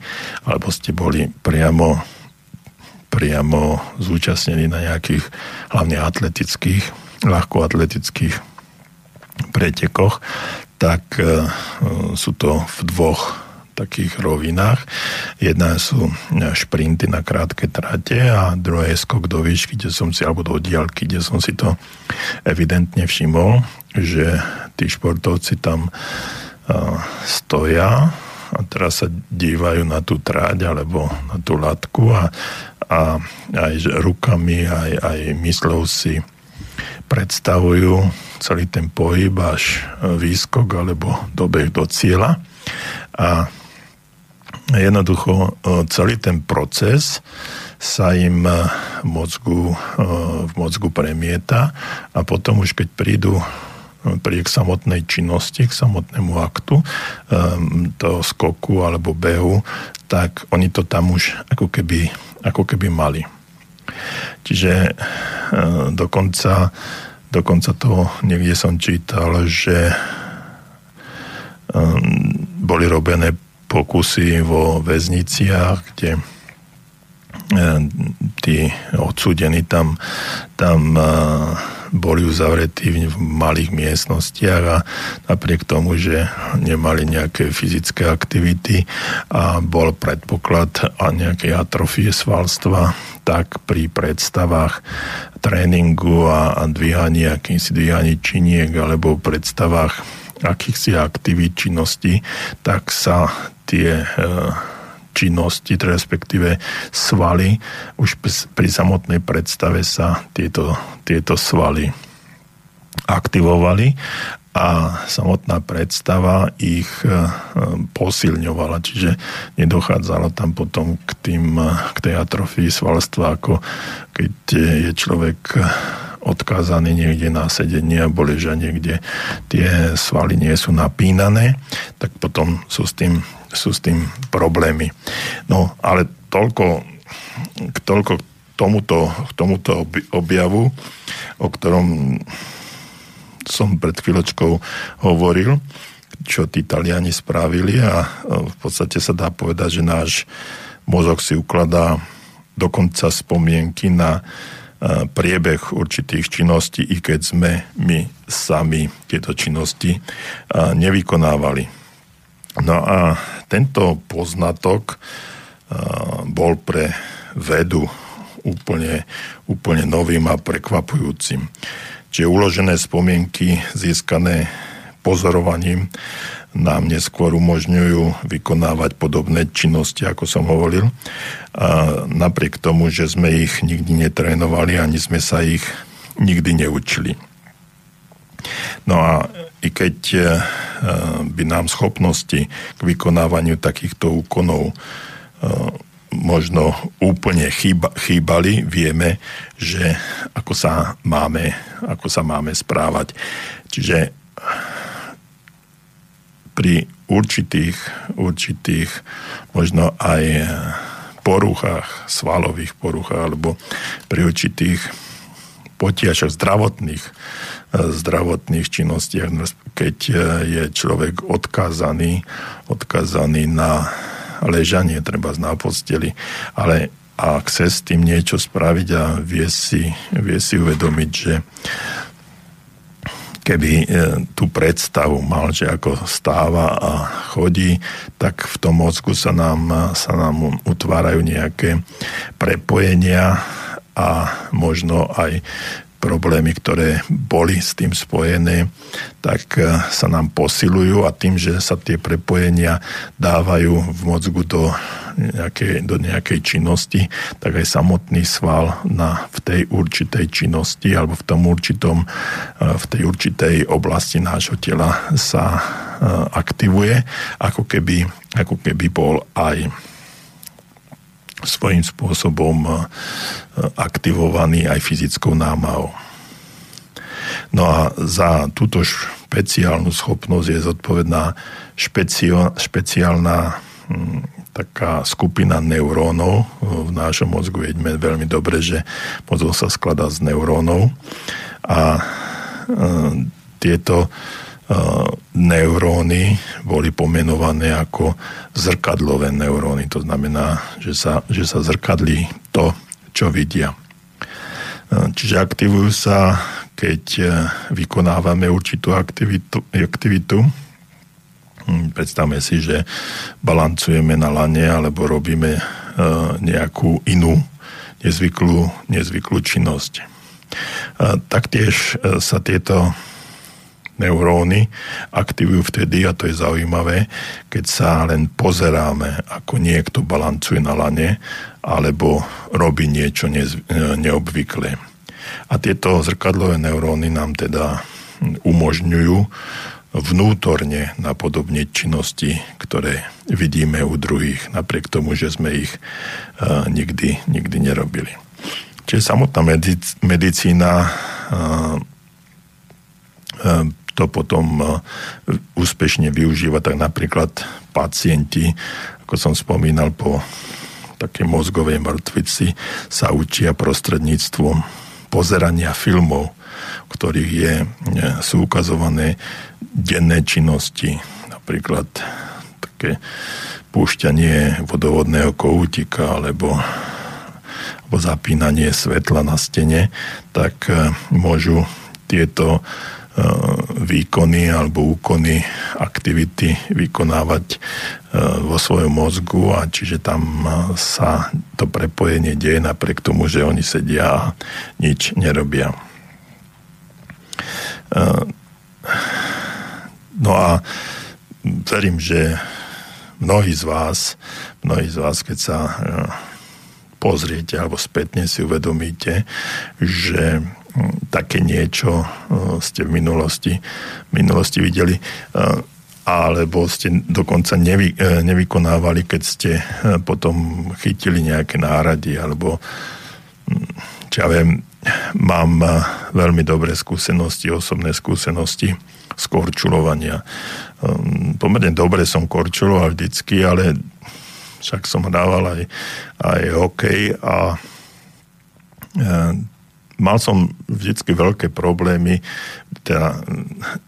alebo ste boli priamo priamo zúčastnení na nejakých hlavne atletických, ľahkoatletických pretekoch, tak e, sú to v dvoch takých rovinách. Jedna sú šprinty na krátke trate a druhé je skok do výšky, kde som si, alebo do diálky, kde som si to evidentne všimol, že tí športovci tam stoja a teraz sa dívajú na tú tráť alebo na tú latku a, a aj rukami, aj, aj myslou si predstavujú celý ten pohyb až výskok alebo dobeh do cieľa. A jednoducho e, celý ten proces sa im e, v mozgu, e, v mozgu premieta a potom už keď prídu príde k samotnej činnosti, k samotnému aktu toho skoku alebo behu, tak oni to tam už ako keby, ako keby mali. Čiže dokonca Dokonca to niekde som čítal, že um, boli robené pokusy vo väzniciach, kde tí odsúdení tam, tam uh, boli uzavretí v malých miestnostiach a napriek tomu, že nemali nejaké fyzické aktivity a bol predpoklad a nejakej atrofie svalstva, tak pri predstavách tréningu a, a dvíhaní, akýmsi dvíhaní činiek alebo predstavách akýchsi aktivít činnosti, tak sa tie e, činnosti, respektíve svaly, už pri samotnej predstave sa tieto, tieto svaly aktivovali a samotná predstava ich e, posilňovala, čiže nedochádzalo tam potom k, tým, k tej atrofii svalstva, ako keď je človek odkázaný niekde na sedenie a ležanie, kde tie svaly nie sú napínané, tak potom sú s tým, sú s tým problémy. No, ale toľko, toľko k tomuto, k tomuto objavu, o ktorom som pred chvíľočkou hovoril, čo tí Taliani spravili a v podstate sa dá povedať, že náš mozog si ukladá dokonca spomienky na priebeh určitých činností, i keď sme my sami tieto činnosti nevykonávali. No a tento poznatok bol pre vedu úplne, úplne novým a prekvapujúcim. Čiže uložené spomienky získané pozorovaním nám neskôr umožňujú vykonávať podobné činnosti, ako som hovoril. A napriek tomu, že sme ich nikdy netrénovali, ani sme sa ich nikdy neučili. No a i keď e, by nám schopnosti k vykonávaniu takýchto úkonov e, možno úplne chýba, chýbali, vieme, že ako sa máme, ako sa máme správať. Čiže pri určitých, určitých možno aj poruchách, svalových poruchách alebo pri určitých potiažoch zdravotných, zdravotných činnostiach, keď je človek odkázaný, odkázaný na ležanie, treba na posteli, ale ak chce s tým niečo spraviť a vie si, vie si uvedomiť, že keby e, tú predstavu mal, že ako stáva a chodí, tak v tom mozgu sa nám, sa nám utvárajú nejaké prepojenia a možno aj problémy, ktoré boli s tým spojené, tak sa nám posilujú a tým, že sa tie prepojenia dávajú v mozgu do nejakej, do nejakej činnosti, tak aj samotný sval na, v tej určitej činnosti alebo v tom určitom, v tej určitej oblasti nášho tela sa aktivuje, ako keby, ako keby bol aj svojím spôsobom e, aktivovaný aj fyzickou námahou. No a za túto špeciálnu schopnosť je zodpovedná špecio, špeciálna hm, taká skupina neurónov v našom mozgu. Vieme veľmi dobre, že mozog sa skladá z neurónov a e, tieto neuróny boli pomenované ako zrkadlové neuróny. To znamená, že sa, že sa zrkadlí to, čo vidia. Čiže aktivujú sa, keď e, vykonávame určitú aktivitu, aktivitu. Hm, predstavme si, že balancujeme na lane alebo robíme e, nejakú inú nezvyklú, nezvyklú činnosť. Taktiež e, sa tieto neuróny aktivujú vtedy, a to je zaujímavé, keď sa len pozeráme, ako niekto balancuje na lane, alebo robí niečo neobvyklé. A tieto zrkadlové neuróny nám teda umožňujú vnútorne napodobniť činnosti, ktoré vidíme u druhých, napriek tomu, že sme ich uh, nikdy, nikdy nerobili. Čiže samotná medicína uh, to potom e, úspešne využíva, tak napríklad pacienti, ako som spomínal, po také mozgovej mŕtvici sa učia prostredníctvom pozerania filmov, ktorých je, e, sú ukazované denné činnosti, napríklad také púšťanie vodovodného kohútika alebo, alebo zapínanie svetla na stene, tak e, môžu tieto výkony alebo úkony, aktivity vykonávať e, vo svojom mozgu a čiže tam e, sa to prepojenie deje napriek tomu, že oni sedia a nič nerobia. No a verím, že mnohí z vás, mnohí z vás, keď sa pozriete alebo spätne si uvedomíte, že také niečo e, ste v minulosti, v minulosti videli e, alebo ste dokonca nevy, e, nevykonávali, keď ste potom chytili nejaké nárady, alebo hm, čo ja viem, mám veľmi dobré skúsenosti, osobné skúsenosti z korčulovania. Pomerne dobre som korčuloval vždycky, ale však som hrával aj, aj hokej a mal som vždycky veľké problémy, teda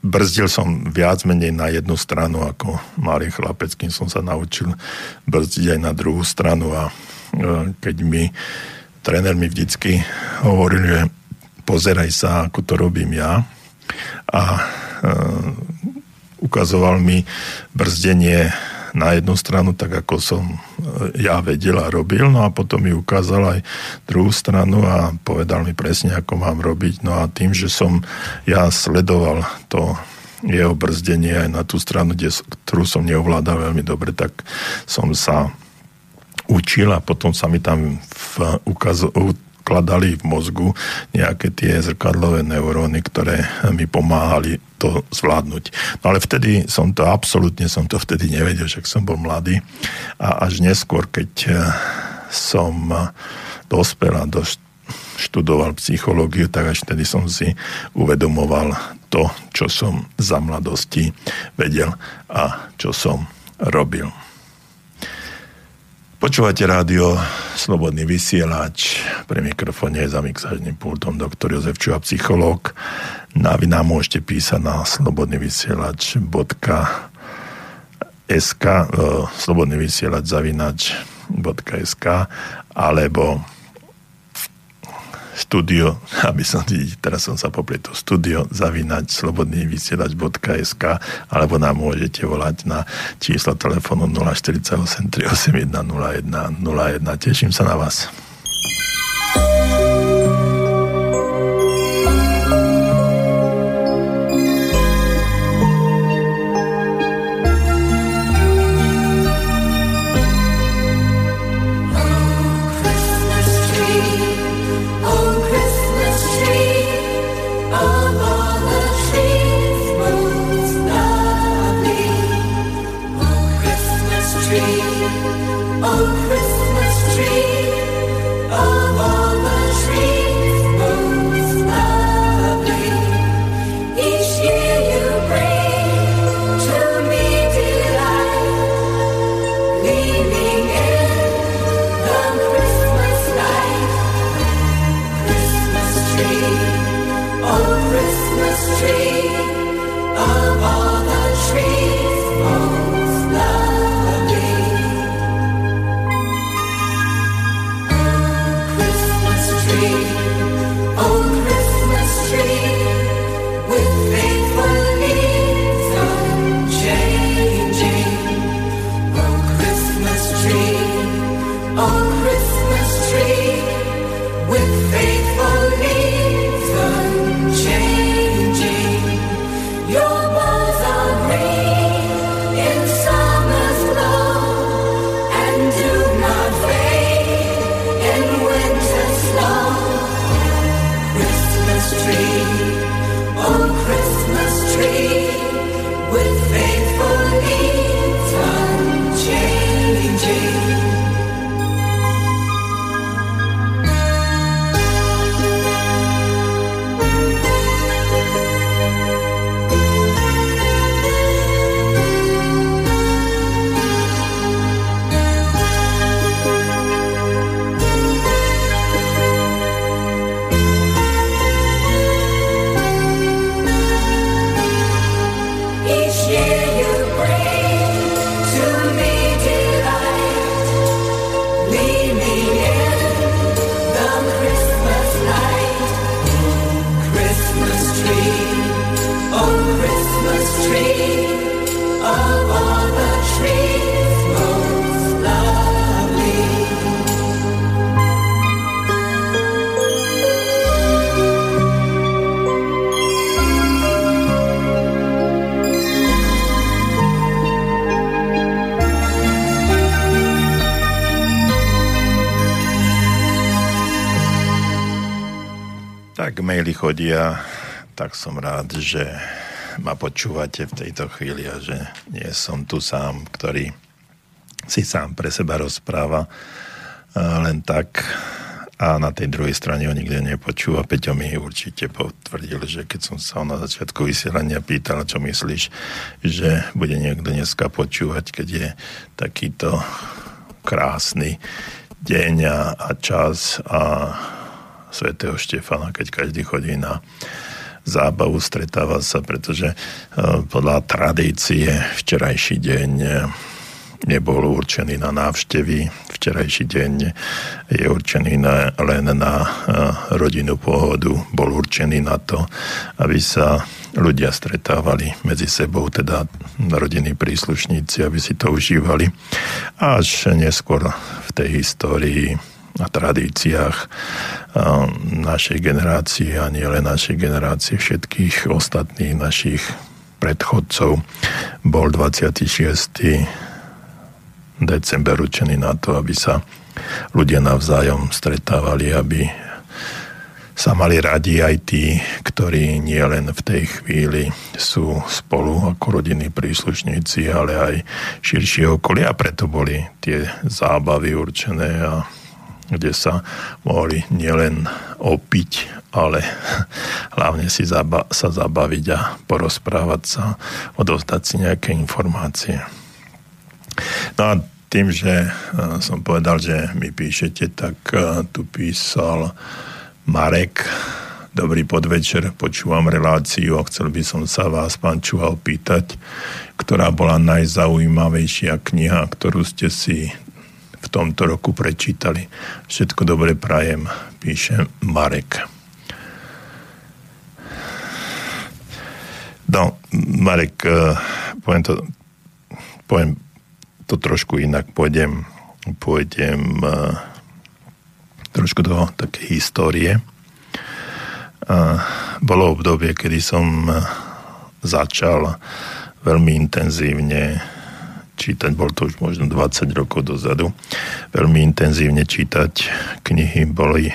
brzdil som viac menej na jednu stranu ako malý chlapec, kým som sa naučil brzdiť aj na druhú stranu. A e, keď mi tréner mi vždycky hovoril, že pozeraj sa, ako to robím ja. A e, ukazoval mi brzdenie na jednu stranu, tak ako som e, ja vedel a robil, no a potom mi ukázal aj druhú stranu a povedal mi presne, ako mám robiť. No a tým, že som ja sledoval to jeho brzdenie aj na tú stranu, kde, ktorú som neovládal veľmi dobre, tak som sa učil a potom sa mi tam v, ukaz, vkladali v mozgu nejaké tie zrkadlové neuróny, ktoré mi pomáhali to zvládnuť. No ale vtedy som to, absolútne som to vtedy nevedel, však som bol mladý a až neskôr, keď eh, som dospel a do, študoval psychológiu, tak až vtedy som si uvedomoval to, čo som za mladosti vedel a čo som robil. Počúvate rádio Slobodný vysielač. Pre mikrofóne je za mixážnym pultom doktor Jozef Čuha, psychológ. Na vy nám môžete písať na slobodný vysielač .sk, slobodný vysielač zavinač .sk alebo studio, aby som, teraz som sa popletol, studio zavinať slobodný vysielač.sk alebo nám môžete volať na číslo telefónu 048 381 01 01. Teším sa na vás. Chodia, tak som rád, že ma počúvate v tejto chvíli a že nie som tu sám, ktorý si sám pre seba rozpráva len tak a na tej druhej strane ho nikde nepočúva. Peťo mi určite potvrdil, že keď som sa na začiatku vysielania pýtal, čo myslíš, že bude niekto dneska počúvať, keď je takýto krásny deň a, a čas a svätého Štefana, keď každý chodí na zábavu, stretáva sa, pretože uh, podľa tradície včerajší deň nebol určený na návštevy. Včerajší deň je určený na, len na eh, rodinu pohodu. Bol určený na to, aby sa ľudia stretávali medzi sebou, teda rodiny príslušníci, aby si to užívali. Až neskôr v tej histórii a tradíciách našej generácie a nie len našej generácie, všetkých ostatných našich predchodcov. Bol 26 december určený na to, aby sa ľudia navzájom stretávali, aby sa mali radi aj tí, ktorí nie len v tej chvíli sú spolu ako rodinní príslušníci, ale aj širšie okolie. A preto boli tie zábavy určené a kde sa mohli nielen opiť, ale hlavne si zaba- sa zabaviť a porozprávať sa, odovzdať si nejaké informácie. No a tým, že e, som povedal, že mi píšete, tak e, tu písal Marek. Dobrý podvečer, počúvam reláciu a chcel by som sa vás, pán Čuha, opýtať, ktorá bola najzaujímavejšia kniha, ktorú ste si v tomto roku prečítali. Všetko dobre prajem, píše Marek. No, Marek, e, poviem to, poviem to trošku inak pôjdem, pôjdem uh, trošku do takej histórie. Uh, bolo obdobie, kedy som začal veľmi intenzívne čítať, bol to už možno 20 rokov dozadu, veľmi intenzívne čítať knihy, boli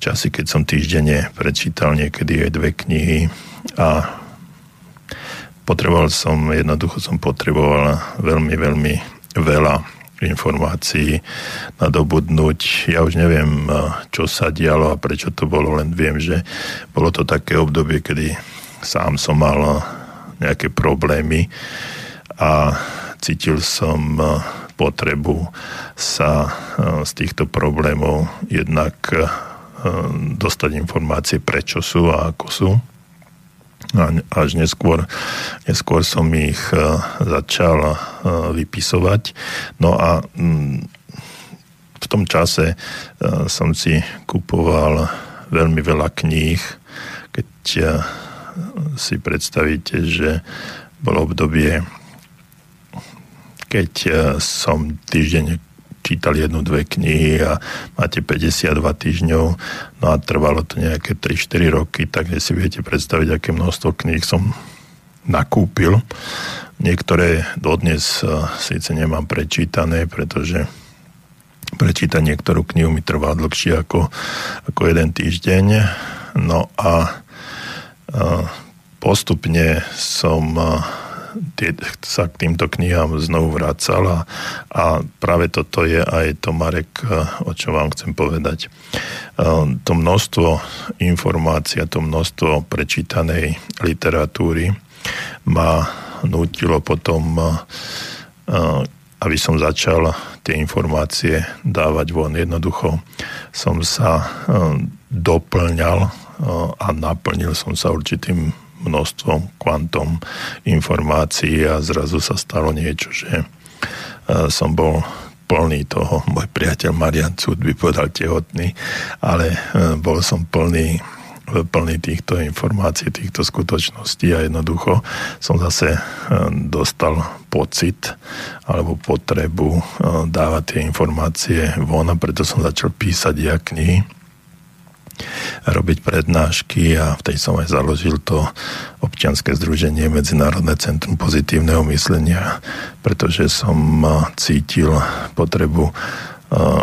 časy, keď som týždenne prečítal niekedy aj dve knihy a potreboval som, jednoducho som potreboval veľmi, veľmi veľa informácií nadobudnúť. Ja už neviem, čo sa dialo a prečo to bolo, len viem, že bolo to také obdobie, kedy sám som mal nejaké problémy a cítil som potrebu sa z týchto problémov jednak dostať informácie, prečo sú a ako sú až neskôr, neskôr som ich začal vypisovať. No a mm, v tom čase som si kupoval veľmi veľa kníh, keď si predstavíte, že bolo obdobie, keď som týždeň čítal jednu, dve knihy a máte 52 týždňov, no a trvalo to nejaké 3-4 roky, tak si viete predstaviť, aké množstvo kníh som nakúpil. Niektoré dodnes e, síce nemám prečítané, pretože prečítať niektorú knihu mi trvá dlhšie ako, ako jeden týždeň. No a, e, postupne som e, tie, sa k týmto knihám znovu vracala a práve toto je aj to, Marek, o čo vám chcem povedať. To množstvo informácií a to množstvo prečítanej literatúry ma nutilo potom, aby som začal tie informácie dávať von. Jednoducho som sa doplňal a naplnil som sa určitým množstvom, kvantom informácií a zrazu sa stalo niečo, že e, som bol plný toho, môj priateľ Marian Cud by povedal tehotný, ale e, bol som plný plný týchto informácií, týchto skutočností a jednoducho som zase e, dostal pocit alebo potrebu dávať tie informácie von a preto som začal písať ja knihy robiť prednášky a v tej som aj založil to občianske združenie Medzinárodné centrum pozitívneho myslenia, pretože som cítil potrebu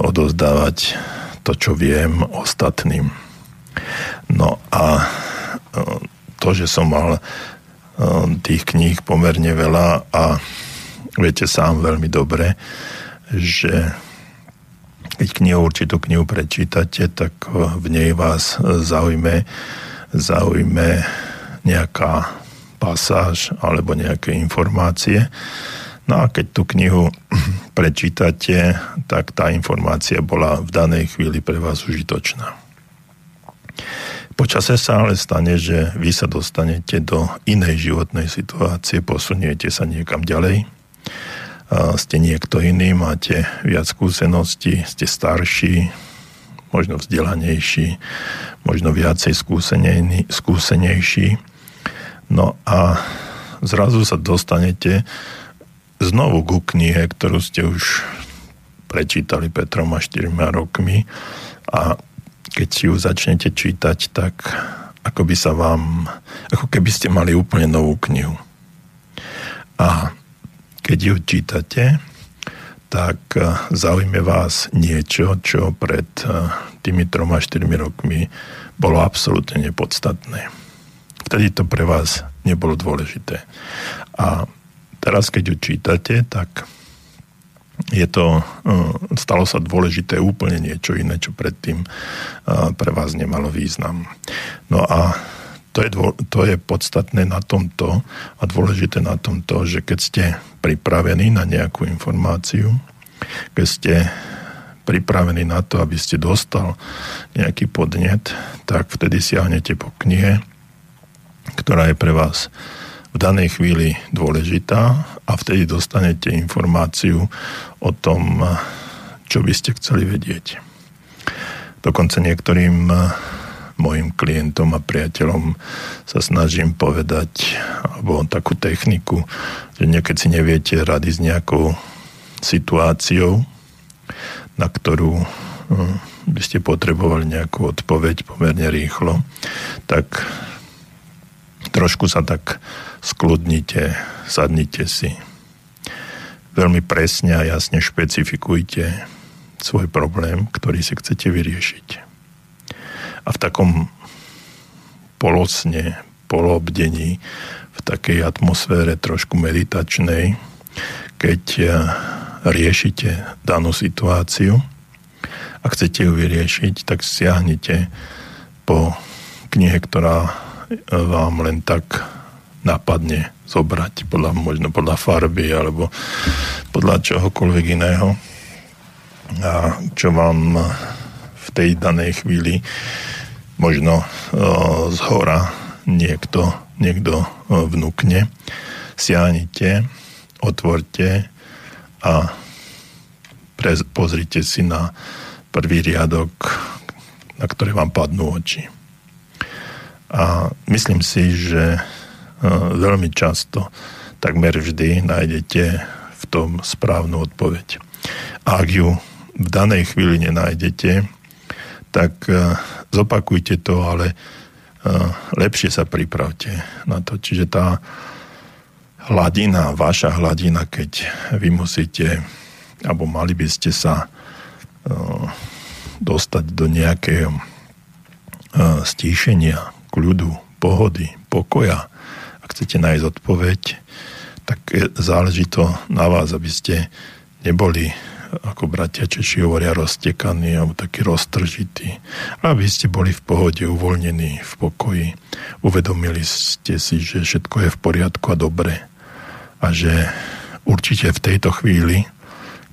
odozdávať to, čo viem ostatným. No a to, že som mal tých kníh pomerne veľa a viete sám veľmi dobre, že keď knihu, určitú knihu prečítate, tak v nej vás zaujme, zaujme nejaká pasáž alebo nejaké informácie. No a keď tú knihu prečítate, tak tá informácia bola v danej chvíli pre vás užitočná. Počase sa ale stane, že vy sa dostanete do inej životnej situácie, posuniete sa niekam ďalej, ste niekto iný, máte viac skúseností, ste starší, možno vzdelanejší, možno viacej skúsenejší. No a zrazu sa dostanete znovu ku knihe, ktorú ste už prečítali pred troma, štyrma rokmi a keď si ju začnete čítať, tak ako by sa vám, ako keby ste mali úplne novú knihu. A keď ju čítate, tak eh, zaujme vás niečo, čo pred eh, tými troma, štyrmi rokmi bolo absolútne nepodstatné. Vtedy to pre vás nebolo dôležité. A teraz, keď ju čítate, tak je to, eh, stalo sa dôležité úplne niečo iné, čo predtým pre vás nemalo význam. No a to je, dô, to je podstatné na tomto a dôležité na tomto, že keď ste pripravení na nejakú informáciu, keď ste pripravení na to, aby ste dostal nejaký podnet, tak vtedy siahnete po knihe, ktorá je pre vás v danej chvíli dôležitá a vtedy dostanete informáciu o tom, čo by ste chceli vedieť. Dokonca niektorým mojim klientom a priateľom sa snažím povedať, alebo takú techniku, že niekedy si neviete rady s nejakou situáciou, na ktorú hm, by ste potrebovali nejakú odpoveď pomerne rýchlo, tak trošku sa tak skludnite, sadnite si. Veľmi presne a jasne špecifikujte svoj problém, ktorý si chcete vyriešiť a v takom polosne, polobdení, v takej atmosfére trošku meditačnej, keď eh, riešite danú situáciu a chcete ju vyriešiť, tak siahnite po knihe, ktorá eh, vám len tak napadne zobrať, podľa, možno podľa farby alebo podľa čohokoľvek iného, a čo vám v tej danej chvíli možno z hora niekto, niekto vnúkne. Siahnite, otvorte a pozrite si na prvý riadok, na ktoré vám padnú oči. A myslím si, že veľmi často, takmer vždy nájdete v tom správnu odpoveď. Ak ju v danej chvíli nenájdete, tak zopakujte to, ale uh, lepšie sa pripravte na to. Čiže tá hladina, vaša hladina, keď vy musíte, alebo mali by ste sa uh, dostať do nejakého stíšenia, kľudu, pohody, pokoja, ak chcete nájsť odpoveď, tak záleží to na vás, aby ste neboli ako bratia Češi hovoria, roztekaní alebo takí roztržití. Aby ste boli v pohode, uvoľnení, v pokoji. Uvedomili ste si, že všetko je v poriadku a dobre. A že určite v tejto chvíli,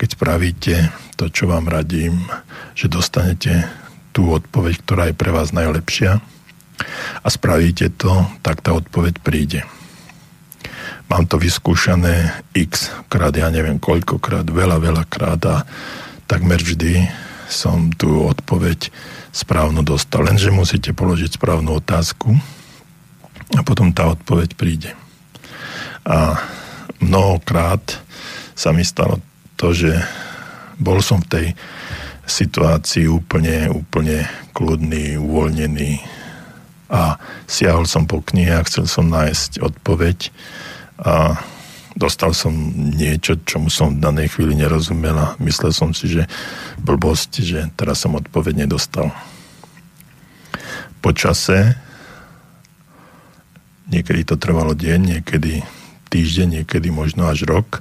keď spravíte to, čo vám radím, že dostanete tú odpoveď, ktorá je pre vás najlepšia a spravíte to, tak tá odpoveď príde. Mám to vyskúšané x krát, ja neviem koľkokrát, veľa, veľa krát a takmer vždy som tú odpoveď správnu dostal. Lenže musíte položiť správnu otázku a potom tá odpoveď príde. A mnohokrát sa mi stalo to, že bol som v tej situácii úplne, úplne kľudný, uvoľnený a siahol som po knihe a chcel som nájsť odpoveď a dostal som niečo, čomu som v danej chvíli nerozumel a myslel som si, že blbosť, že teraz som odpoveď nedostal. počase, niekedy to trvalo deň, niekedy týždeň, niekedy možno až rok,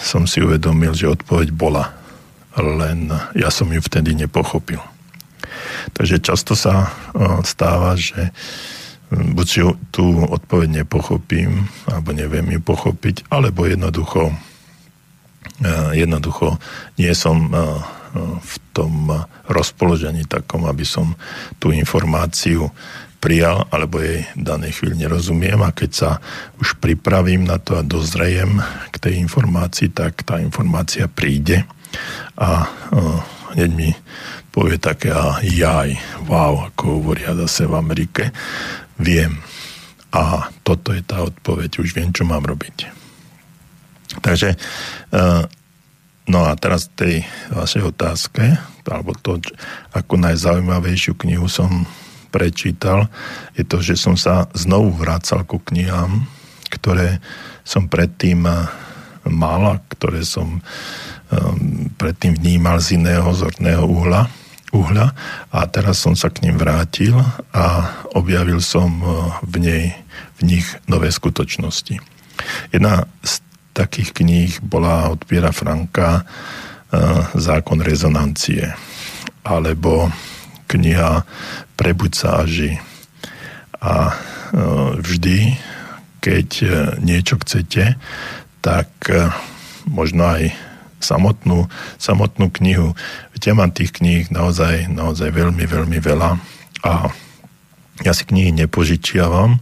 som si uvedomil, že odpoveď bola. Len ja som ju vtedy nepochopil. Takže často sa stáva, že buď si tú odpoveď nepochopím, alebo neviem ju pochopiť, alebo jednoducho, jednoducho nie som v tom rozpoložení takom, aby som tú informáciu prijal, alebo jej v danej chvíli nerozumiem. A keď sa už pripravím na to a dozrejem k tej informácii, tak tá informácia príde a hneď mi povie také a jaj, wow, ako hovoria zase v Amerike, viem. A toto je tá odpoveď, už viem, čo mám robiť. Takže uh, No a teraz tej vašej otázke, alebo to, ako najzaujímavejšiu knihu som prečítal, je to, že som sa znovu vracal ku knihám, ktoré som predtým eh, mal a ktoré som um, predtým vnímal z iného zorného uhla, uhla a teraz som sa k ním vrátil a objavil som eh, v, nej, v nich nové skutočnosti. Jedna z takých kníh bola od Piera Franka Zákon rezonancie alebo kniha Prebuď sa a ži. A vždy, keď e, niečo chcete, tak e, možno aj samotnú, samotnú knihu. Viete, mám tých kníh naozaj, naozaj veľmi, veľmi veľa a ja si knihy nepožičiavam,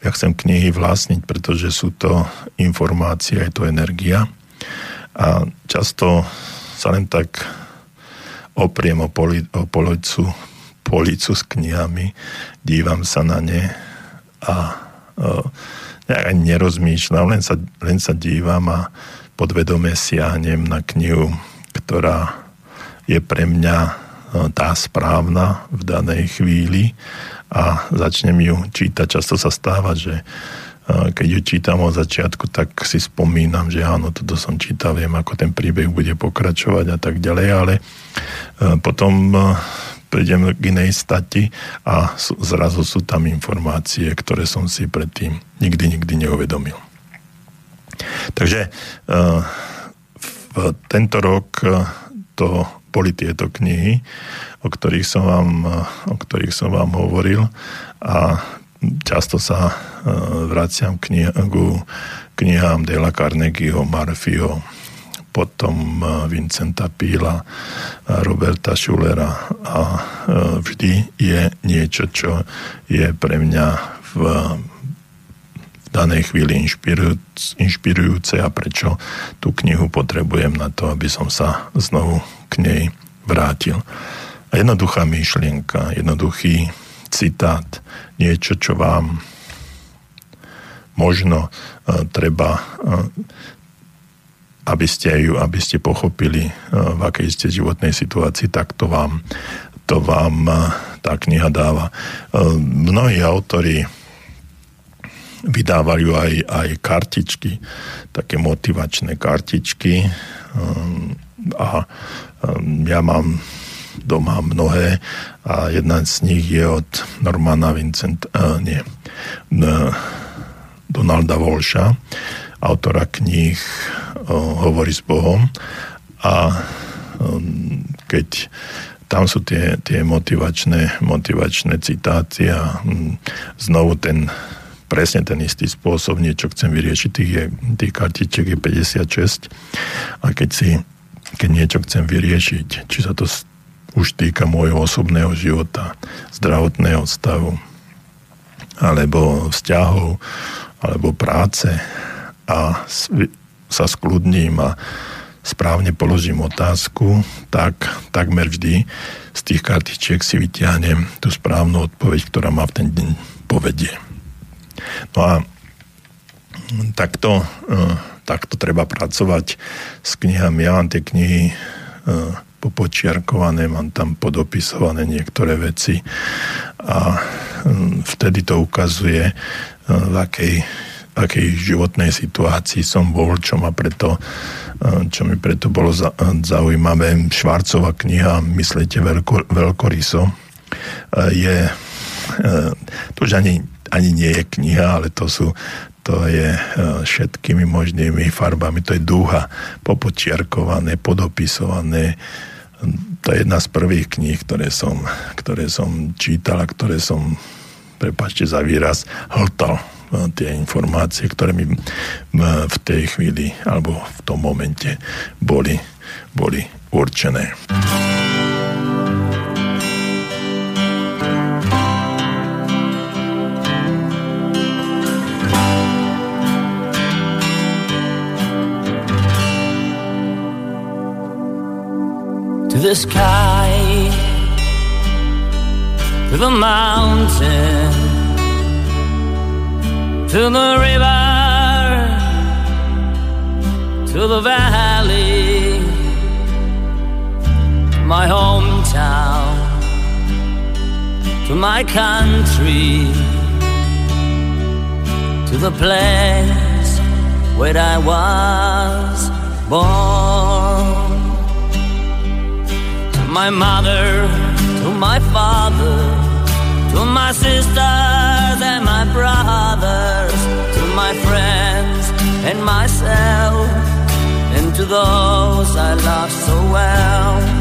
ja chcem knihy vlastniť, pretože sú to informácie, je to energia a často sa len tak opriem o, poli, o policu, policu s knihami, dívam sa na ne a o, nejak ani nerozmýšľam, len sa, len sa dívam a podvedome siahnem na knihu, ktorá je pre mňa tá správna v danej chvíli a začnem ju čítať. Často sa stáva, že keď ju čítam od začiatku, tak si spomínam, že áno, toto som čítal, viem, ako ten príbeh bude pokračovať a tak ďalej, ale potom prídem k inej stati a zrazu sú tam informácie, ktoré som si predtým nikdy, nikdy neuvedomil. Takže v tento rok to boli tieto knihy, o ktorých som vám, o ktorých som vám hovoril a často sa vraciam k knihu, knihám Dela Carnegieho, Marfieho, potom Vincenta Píla, Roberta Schulera a vždy je niečo, čo je pre mňa v danej chvíli inšpirujúce a prečo tú knihu potrebujem na to, aby som sa znovu k nej vrátil. A jednoduchá myšlienka, jednoduchý citát, niečo, čo vám možno uh, treba, uh, aby ste ju, aby ste pochopili, uh, v akej ste životnej situácii, tak to vám, to vám tá kniha dáva. Mnohí autori vydávajú aj, aj kartičky, také motivačné kartičky. Um, a um, ja mám doma mnohé a jedna z nich je od Normana Vincent, uh, nie, uh, Donalda Volša, autora kníh uh, Hovorí s Bohom. A um, keď tam sú tie, tie motivačné, motivačné citáty a um, znovu ten presne ten istý spôsob, niečo chcem vyriešiť, tých, je, tých kartičiek je 56 a keď si keď niečo chcem vyriešiť, či sa to už týka môjho osobného života, zdravotného stavu, alebo vzťahov, alebo práce a sa skľudním a správne položím otázku, tak takmer vždy z tých kartičiek si vyťahnem tú správnu odpoveď, ktorá ma v ten deň povedie. No a takto, e, takto treba pracovať s knihami. Ja mám tie knihy e, popočiarkované, mám tam podopisované niektoré veci a vtedy to ukazuje, e, v akej, akej životnej situácii som bol, čo ma preto čo mi preto bolo zaujímavé. Švarcová kniha Myslíte veľko, veľkoryso je, to už ani, ani nie je kniha, ale to sú to je všetkými možnými farbami, to je dúha, popočiarkované, podopisované, to je jedna z prvých kníh, ktoré som, ktoré som čítal a ktoré som, prepačte za výraz, hltal tie informácie, ktoré mi v tej chvíli alebo v tom momente boli, boli určené. To the sky, to the mountain, to the river, to the valley, my hometown, to my country, to the place where I was born my mother, to my father, to my sisters and my brothers, to my friends and myself, and to those I love so well.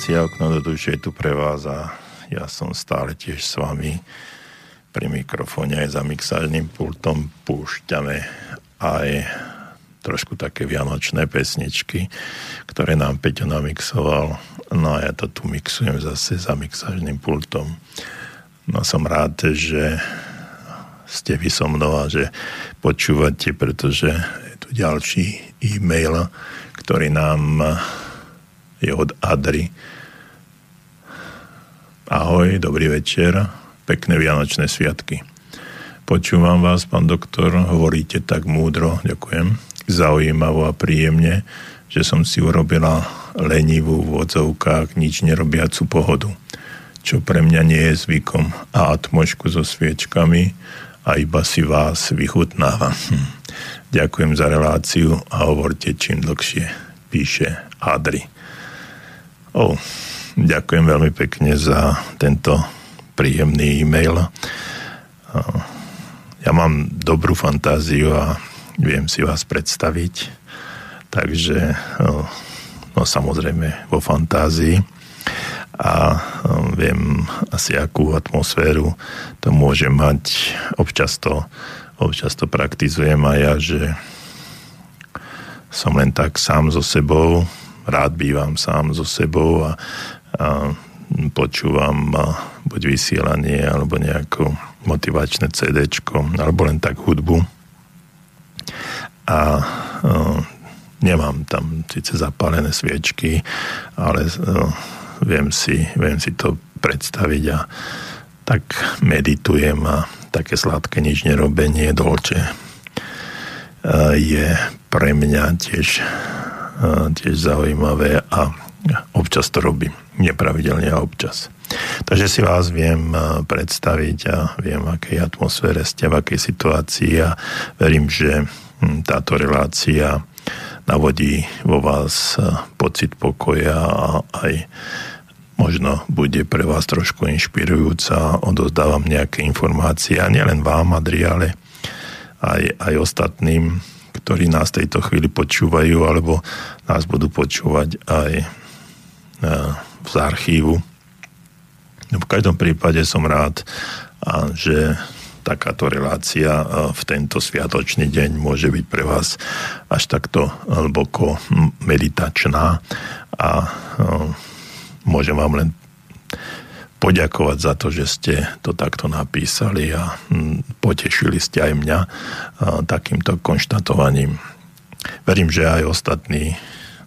Relácia Okno do duše je tu pre vás a ja som stále tiež s vami pri mikrofóne aj za mixážnym pultom púšťame aj trošku také vianočné pesničky, ktoré nám Peťo namixoval. No a ja to tu mixujem zase za mixážnym pultom. No som rád, že ste vy so mnou a že počúvate, pretože je tu ďalší e-mail, ktorý nám je od Adry. Ahoj, dobrý večer, pekné Vianočné sviatky. Počúvam vás, pán doktor, hovoríte tak múdro, ďakujem, zaujímavo a príjemne, že som si urobila lenivú v odzovkách nič nerobiacu pohodu, čo pre mňa nie je zvykom a atmošku so sviečkami a iba si vás vychutnávam. Hm. Ďakujem za reláciu a hovorte čím dlhšie, píše Adri. Oh, ďakujem veľmi pekne za tento príjemný e-mail. Ja mám dobrú fantáziu a viem si vás predstaviť, takže no samozrejme vo fantázii a viem asi akú atmosféru to môže mať. Občas to, občas to praktizujem aj ja, že som len tak sám so sebou rád bývam sám so sebou a a počúvam buď vysielanie alebo nejaké motivačné CD, alebo len tak hudbu. A nemám tam síce zapálené sviečky, ale viem si, viem si to predstaviť a tak meditujem a také sladké nič nerobenie, dolče je pre mňa tiež, tiež zaujímavé a občas to robím nepravidelne a občas. Takže si vás viem predstaviť a viem, v akej atmosfére ste, v akej situácii a verím, že hm, táto relácia navodí vo vás pocit pokoja a aj možno bude pre vás trošku inšpirujúca, odozdávam nejaké informácie a nielen vám, Adri, ale aj, aj ostatným, ktorí nás tejto chvíli počúvajú, alebo nás budú počúvať aj e, z archívu. No, v každom prípade som rád, že takáto relácia e, v tento sviatočný deň môže byť pre vás až takto hlboko meditačná a e, môžem vám len poďakovať za to, že ste to takto napísali a hm, potešili ste aj mňa takýmto konštatovaním. Verím, že aj ostatní,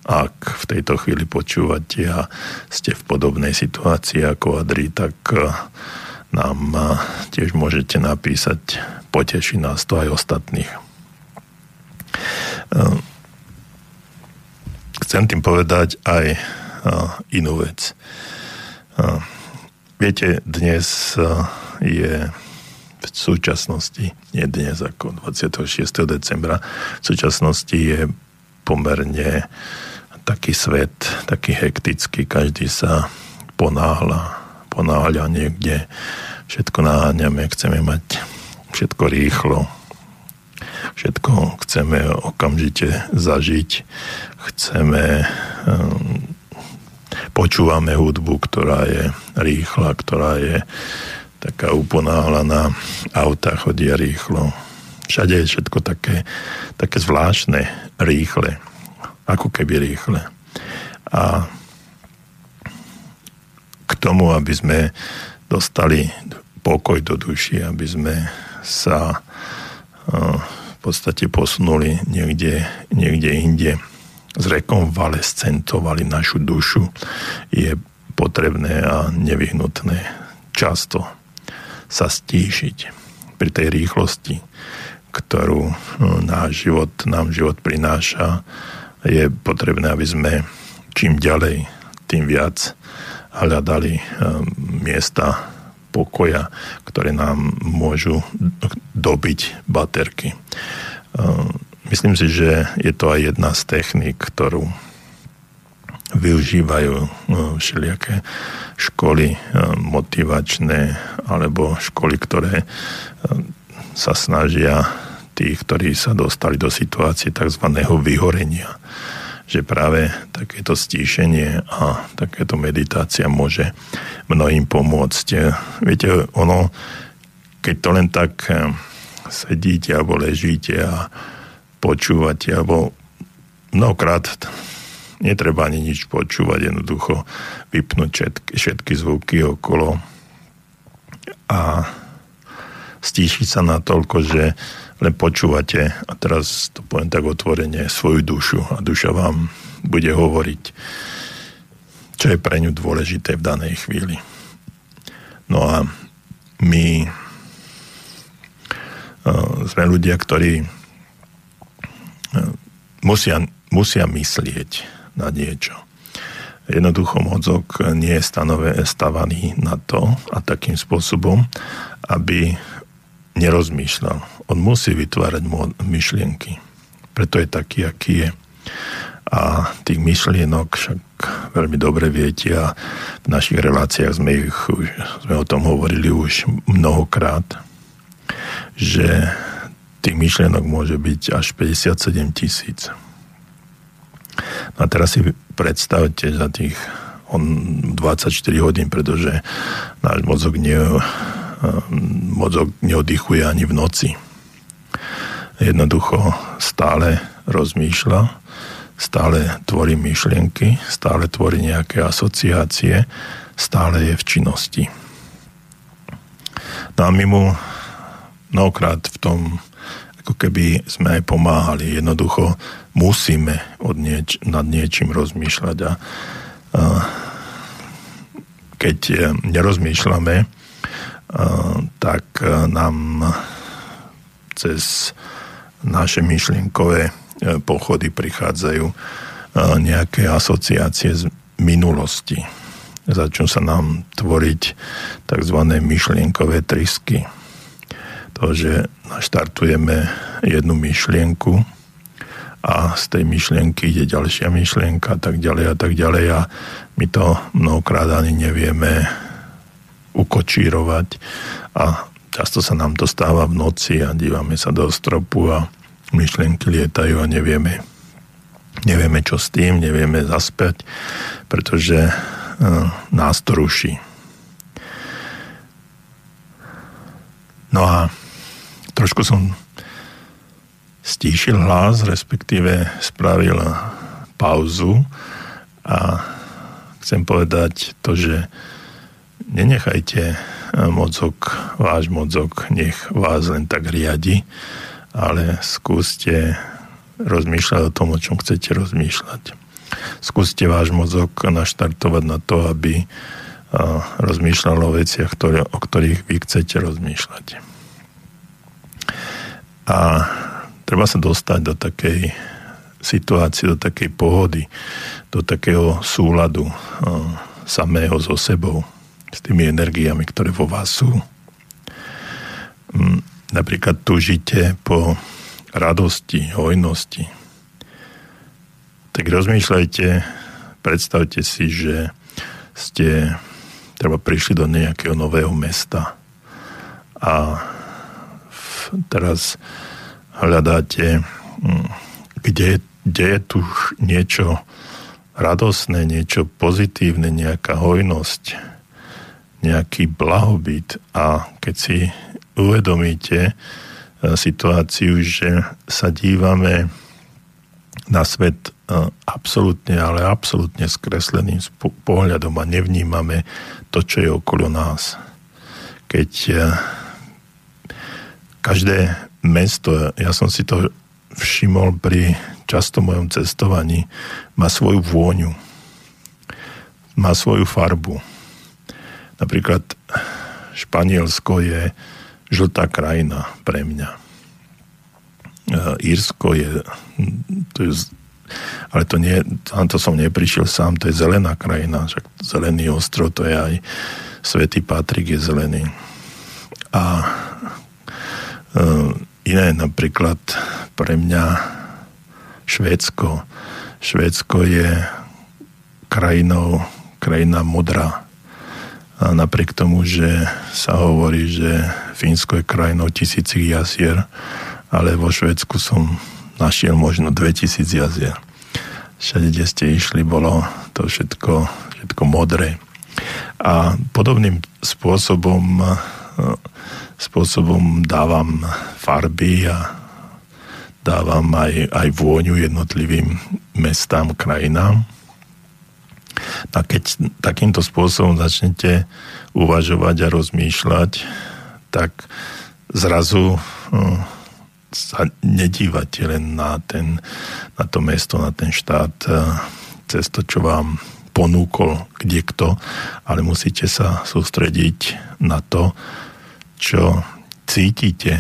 ak v tejto chvíli počúvate a ste v podobnej situácii ako Adri, tak nám tiež môžete napísať, poteší nás to aj ostatných. Chcem tým povedať aj inú vec. Viete, dnes je v súčasnosti, nie dnes ako 26. decembra, v súčasnosti je pomerne taký svet, taký hektický, každý sa ponáhľa, ponáhľa niekde, všetko naháňame, chceme mať všetko rýchlo, všetko chceme okamžite zažiť, chceme um, počúvame hudbu, ktorá je rýchla, ktorá je taká uponáhlaná, auta chodia rýchlo. Všade je všetko také, také zvláštne, rýchle, ako keby rýchle. A k tomu, aby sme dostali pokoj do duši, aby sme sa v podstate posunuli niekde, niekde inde, zrekonvalescentovali našu dušu, je potrebné a nevyhnutné často sa stíšiť pri tej rýchlosti, ktorú no, náš život, nám život prináša. Je potrebné, aby sme čím ďalej, tým viac hľadali eh, miesta pokoja, ktoré nám môžu dobiť baterky eh, Myslím si, že je to aj jedna z techník, ktorú využívajú no, všelijaké školy e, motivačné alebo školy, ktoré e, sa snažia tých, ktorí sa dostali do situácie tzv. vyhorenia. Že práve takéto stíšenie a takéto meditácia môže mnohým pomôcť. Viete, ono, keď to len tak e, sedíte alebo ležíte a počúvať, alebo mnohokrát netreba ani nič počúvať, jednoducho vypnúť všetky, všetky zvuky okolo a stíšiť sa na toľko, že len počúvate, a teraz to poviem tak otvorene, svoju dušu a duša vám bude hovoriť, čo je pre ňu dôležité v danej chvíli. No a my uh, sme ľudia, ktorí musia, musia myslieť na niečo. Jednoducho mozog nie je stanové, stavaný na to a takým spôsobom, aby nerozmýšľal. On musí vytvárať myšlienky. Preto je taký, aký je. A tých myšlienok však veľmi dobre viete a v našich reláciách sme, ich, sme o tom hovorili už mnohokrát, že tých myšlienok môže byť až 57 tisíc. A teraz si predstavte za tých on 24 hodín, pretože náš mozog, ne, mozog neoddychuje ani v noci. Jednoducho stále rozmýšľa, stále tvorí myšlienky, stále tvorí nejaké asociácie, stále je v činnosti. No a my mu mnohokrát v tom ako keby sme aj pomáhali. Jednoducho musíme od nieč- nad niečím rozmýšľať a, a keď nerozmýšľame, a, tak nám cez naše myšlienkové E, pochody prichádzajú e, nejaké asociácie z minulosti. Začnú sa nám tvoriť tzv. myšlienkové trysky. To, že naštartujeme jednu myšlienku a z tej myšlienky ide ďalšia myšlienka a tak ďalej a tak ďalej a my to mnohokrát ani nevieme ukočírovať a často sa nám to stáva v noci a dívame sa do stropu a myšlienky lietajú a nevieme, nevieme čo s tým, nevieme zaspať, pretože uh, nás to ruší. No a trošku som stíšil hlas, respektíve spravil pauzu a chcem povedať to, že nenechajte mozog, váš mozog, nech vás len tak riadi, ale skúste rozmýšľať o tom, o čom chcete rozmýšľať. Skúste váš mozog naštartovať na to, aby rozmýšľal o veciach, ktoré, o ktorých vy chcete rozmýšľať. A treba sa dostať do takej situácie, do takej pohody, do takého súladu samého so sebou, s tými energiami, ktoré vo vás sú. Mm, napríklad tužite po radosti, hojnosti, tak rozmýšľajte, predstavte si, že ste treba prišli do nejakého nového mesta a teraz hľadáte, hm, kde, kde je tu niečo radosné, niečo pozitívne, nejaká hojnosť, nejaký blahobyt a keď si uvedomíte e, situáciu, že sa dívame na svet e, absolútne, ale absolútne skresleným pohľadom a nevnímame to, čo je okolo nás. Keď e, každé mesto, ja som si to všimol pri často mojom cestovaní, má svoju vôňu, má svoju farbu. Napríklad Španielsko je žltá krajina pre mňa. E, Írsko je, to je ale to nie, tam to som neprišiel sám, to je zelená krajina, však zelený ostrov, to je aj Svetý Patrik je zelený. A iné napríklad pre mňa Švédsko. Švédsko je krajinou, krajina modrá. A napriek tomu, že sa hovorí, že Fínsko je krajinou tisícich jazier, ale vo Švedsku som našiel možno 2000 jazier. Všade, kde ste išli, bolo to všetko, všetko modré. A podobným spôsobom, spôsobom dávam farby a dávam aj, aj vôňu jednotlivým mestám, krajinám. A keď takýmto spôsobom začnete uvažovať a rozmýšľať, tak zrazu hm, sa nedívate len na, ten, na to mesto, na ten štát, eh, cez to, čo vám ponúkol kde kto, ale musíte sa sústrediť na to, čo cítite,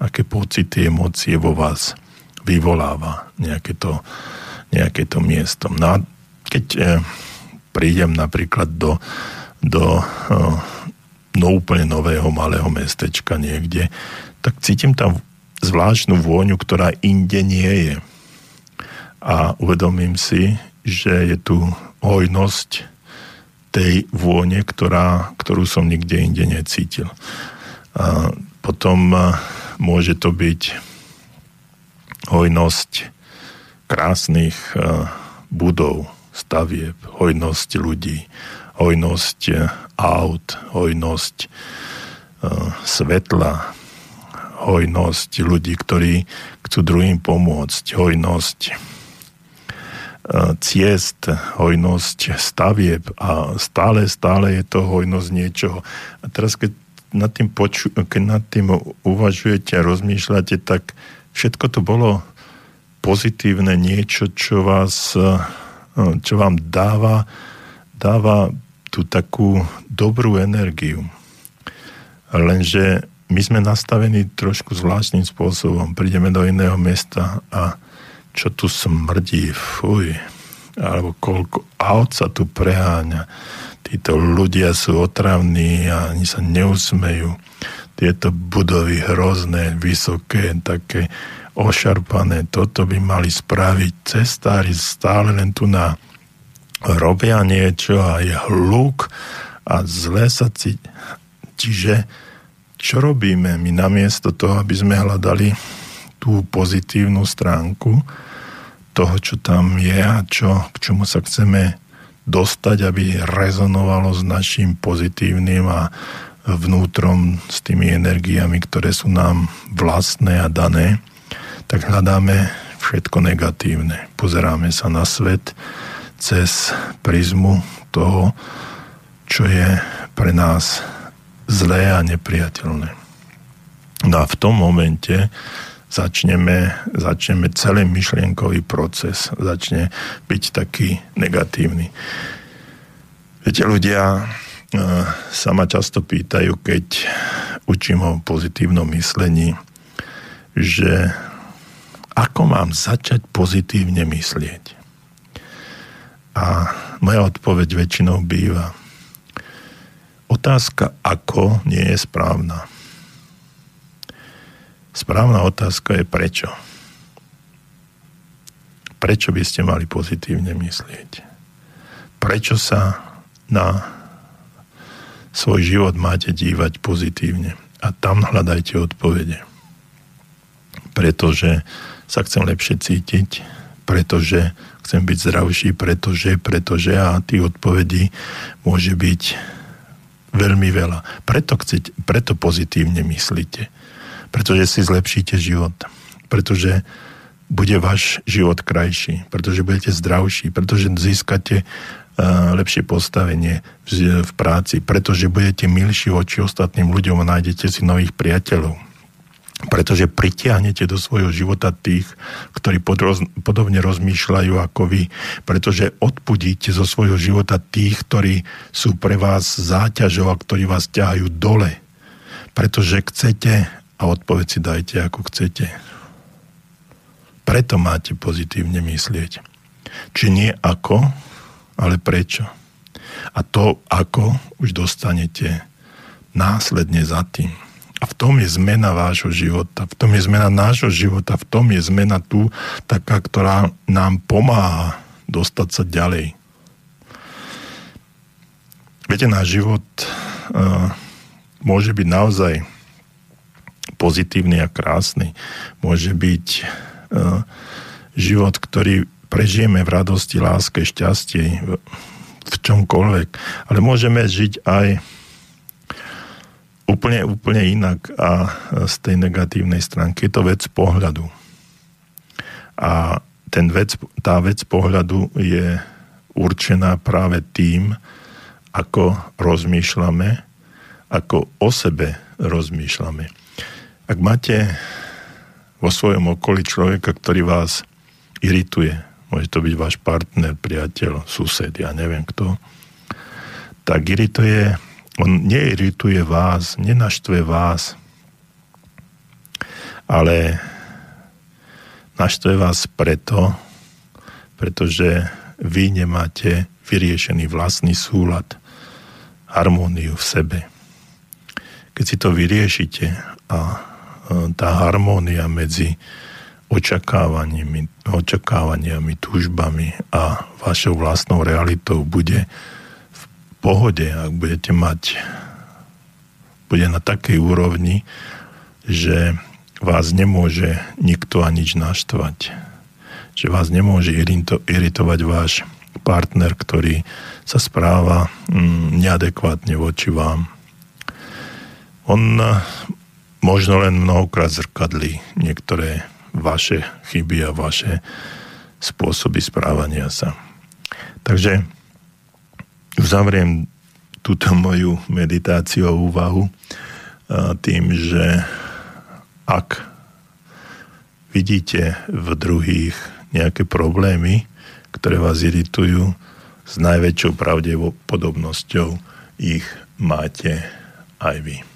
aké pocity, emócie vo vás vyvoláva nejaké to, nejaké to miesto. No a keď eh, prídem napríklad do, do eh, no úplne nového malého mestečka niekde, tak cítim tam zvláštnu vôňu, ktorá inde nie je. A uvedomím si, že je tu hojnosť tej vône, ktorá, ktorú som nikde inde necítil. A potom môže to byť hojnosť krásnych budov, stavieb, hojnosť ľudí, hojnosť aut, hojnosť e, svetla, hojnosť ľudí, ktorí chcú druhým pomôcť, hojnosť ciest, hojnosť stavieb a stále, stále je to hojnosť niečoho. A teraz, keď nad tým, poču, keď nad tým uvažujete a rozmýšľate, tak všetko to bolo pozitívne niečo, čo vás, čo vám dáva, dáva tú takú dobrú energiu. Lenže my sme nastavení trošku zvláštnym spôsobom. Prídeme do iného mesta a čo tu smrdí, fuj, alebo koľko aut sa tu preháňa. Títo ľudia sú otravní a ani sa neusmejú. Tieto budovy hrozné, vysoké, také ošarpané, toto by mali spraviť cestári stále len tu na robia niečo a je hluk a zle sa cíti. Čiže čo robíme my namiesto toho, aby sme hľadali tú pozitívnu stránku, toho, čo tam je a čo, k čomu sa chceme dostať, aby rezonovalo s našim pozitívnym a vnútrom s tými energiami, ktoré sú nám vlastné a dané, tak hľadáme všetko negatívne. Pozeráme sa na svet cez prizmu toho, čo je pre nás zlé a nepriateľné. No a v tom momente začneme, začneme celý myšlienkový proces, začne byť taký negatívny. Viete, ľudia e, sa ma často pýtajú, keď učím o pozitívnom myslení, že ako mám začať pozitívne myslieť. A moja odpoveď väčšinou býva, otázka ako nie je správna. Správna otázka je prečo. Prečo by ste mali pozitívne myslieť? Prečo sa na svoj život máte dívať pozitívne? A tam hľadajte odpovede. Pretože sa chcem lepšie cítiť, pretože chcem byť zdravší, pretože, pretože a tých odpovedí môže byť veľmi veľa. Preto, chcete, preto pozitívne myslíte pretože si zlepšíte život, pretože bude váš život krajší, pretože budete zdravší, pretože získate uh, lepšie postavenie v, v práci, pretože budete milší voči ostatným ľuďom a nájdete si nových priateľov. Pretože pritiahnete do svojho života tých, ktorí podobne rozmýšľajú ako vy, pretože odpudíte zo svojho života tých, ktorí sú pre vás záťažou a ktorí vás ťahajú dole, pretože chcete a odpoveď si dajte ako chcete. Preto máte pozitívne myslieť. Či nie ako, ale prečo. A to ako už dostanete následne za tým. A v tom je zmena vášho života, v tom je zmena nášho života, v tom je zmena tu taká, ktorá nám pomáha dostať sa ďalej. Viete, náš život uh, môže byť naozaj pozitívny a krásny. Môže byť uh, život, ktorý prežijeme v radosti, láske, šťastie, v, čomkoľvek. Ale môžeme žiť aj úplne, úplne inak a z tej negatívnej stránky. Je to vec pohľadu. A ten vec, tá vec pohľadu je určená práve tým, ako rozmýšľame, ako o sebe rozmýšľame. Ak máte vo svojom okolí človeka, ktorý vás irituje, môže to byť váš partner, priateľ, sused, ja neviem kto, tak irituje, on neirituje vás, nenaštve vás, ale naštve vás preto, pretože vy nemáte vyriešený vlastný súlad, harmóniu v sebe. Keď si to vyriešite a tá harmónia medzi očakávaniami, očakávaniami, túžbami a vašou vlastnou realitou bude v pohode, ak budete mať bude na takej úrovni, že vás nemôže nikto a nič naštvať. Že vás nemôže iritovať váš partner, ktorý sa správa mm, neadekvátne voči vám. On možno len mnohokrát zrkadli niektoré vaše chyby a vaše spôsoby správania sa. Takže uzavriem túto moju meditáciu a úvahu tým, že ak vidíte v druhých nejaké problémy, ktoré vás iritujú, s najväčšou pravdepodobnosťou ich máte aj vy.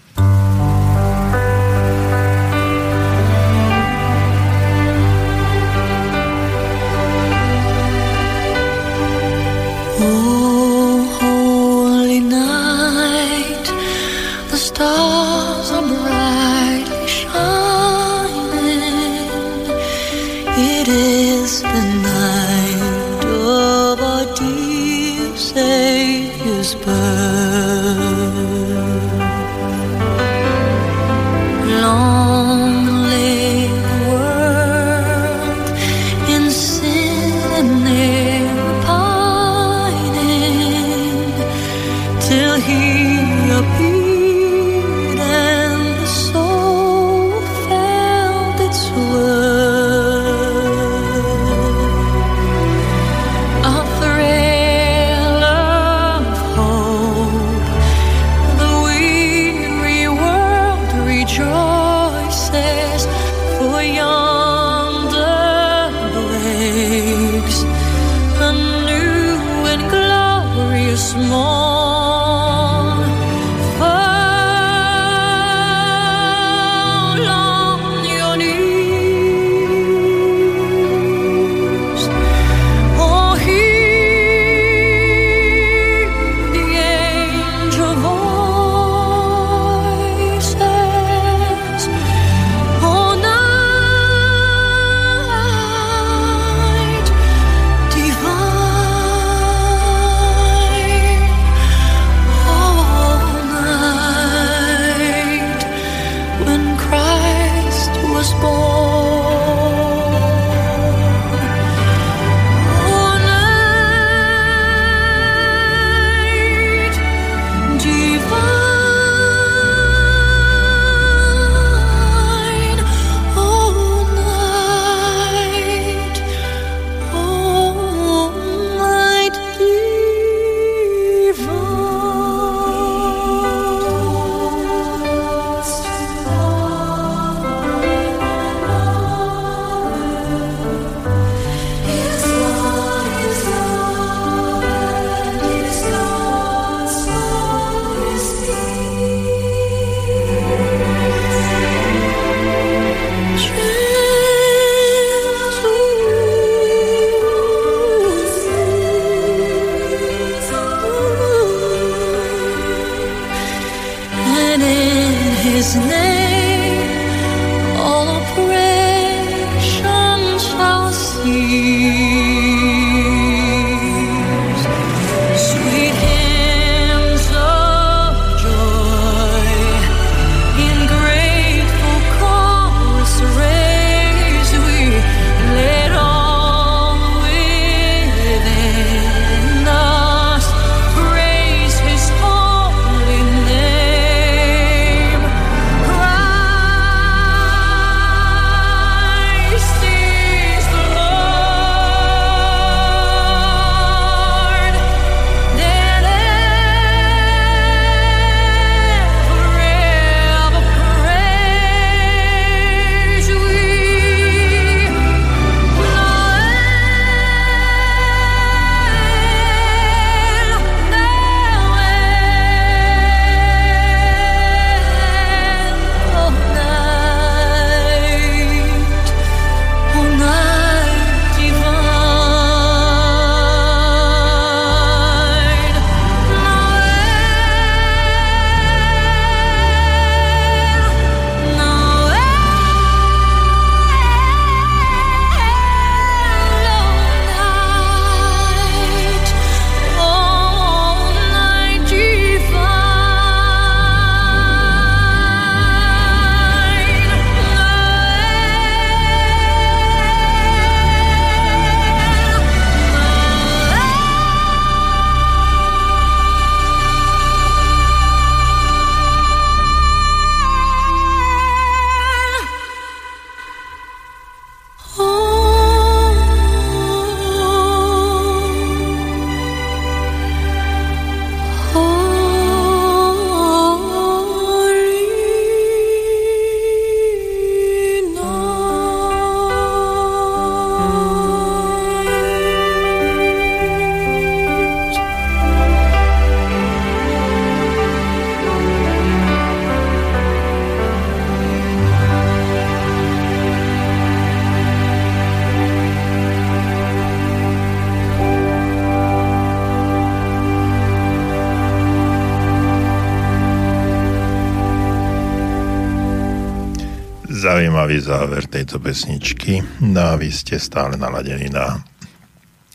Zaujímavý záver tejto pesničky. No a vy ste stále naladení na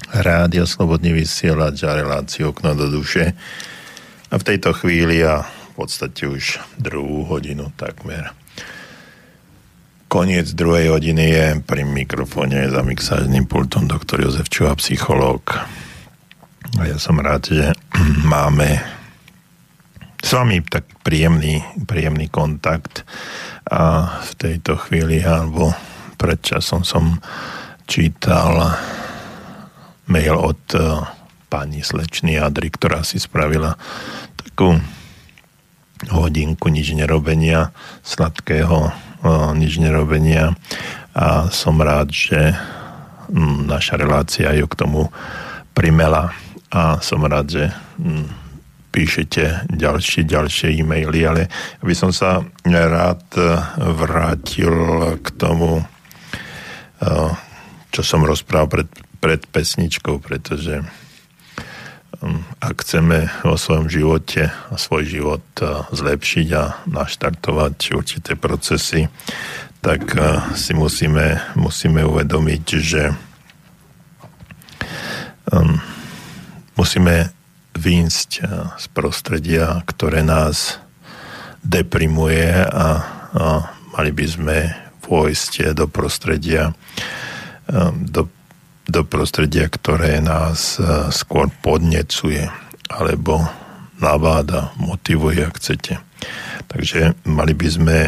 rádio Slobodný vysielač a reláciu okno do duše. A v tejto chvíli a v podstate už druhú hodinu takmer. Koniec druhej hodiny je pri mikrofóne za mixážnym pultom doktor Jozef Čuha, psychológ. A ja som rád, že máme s vami tak príjemný, príjemný kontakt a v tejto chvíli alebo pred časom som čítal mail od uh, pani slečny Adry, ktorá si spravila takú hodinku nič nerobenia, sladkého uh, nič nerobenia. A som rád, že naša relácia ju k tomu primela. A som rád, že píšete ďalšie, ďalšie e-maily, ale by som sa rád vrátil k tomu, eh, čo som rozprával pred, pred pesničkou, pretože hm, ak chceme vo svojom živote a svoj život eh, zlepšiť a naštartovať určité procesy, tak si musíme, musíme uvedomiť, že hm, musíme výjsť eh, z prostredia, ktoré nás deprimuje a, a mali by sme vojsť do prostredia, eh, do, do prostredia, ktoré nás eh, skôr podnecuje alebo nabáda, motivuje, ak chcete. Takže mali by sme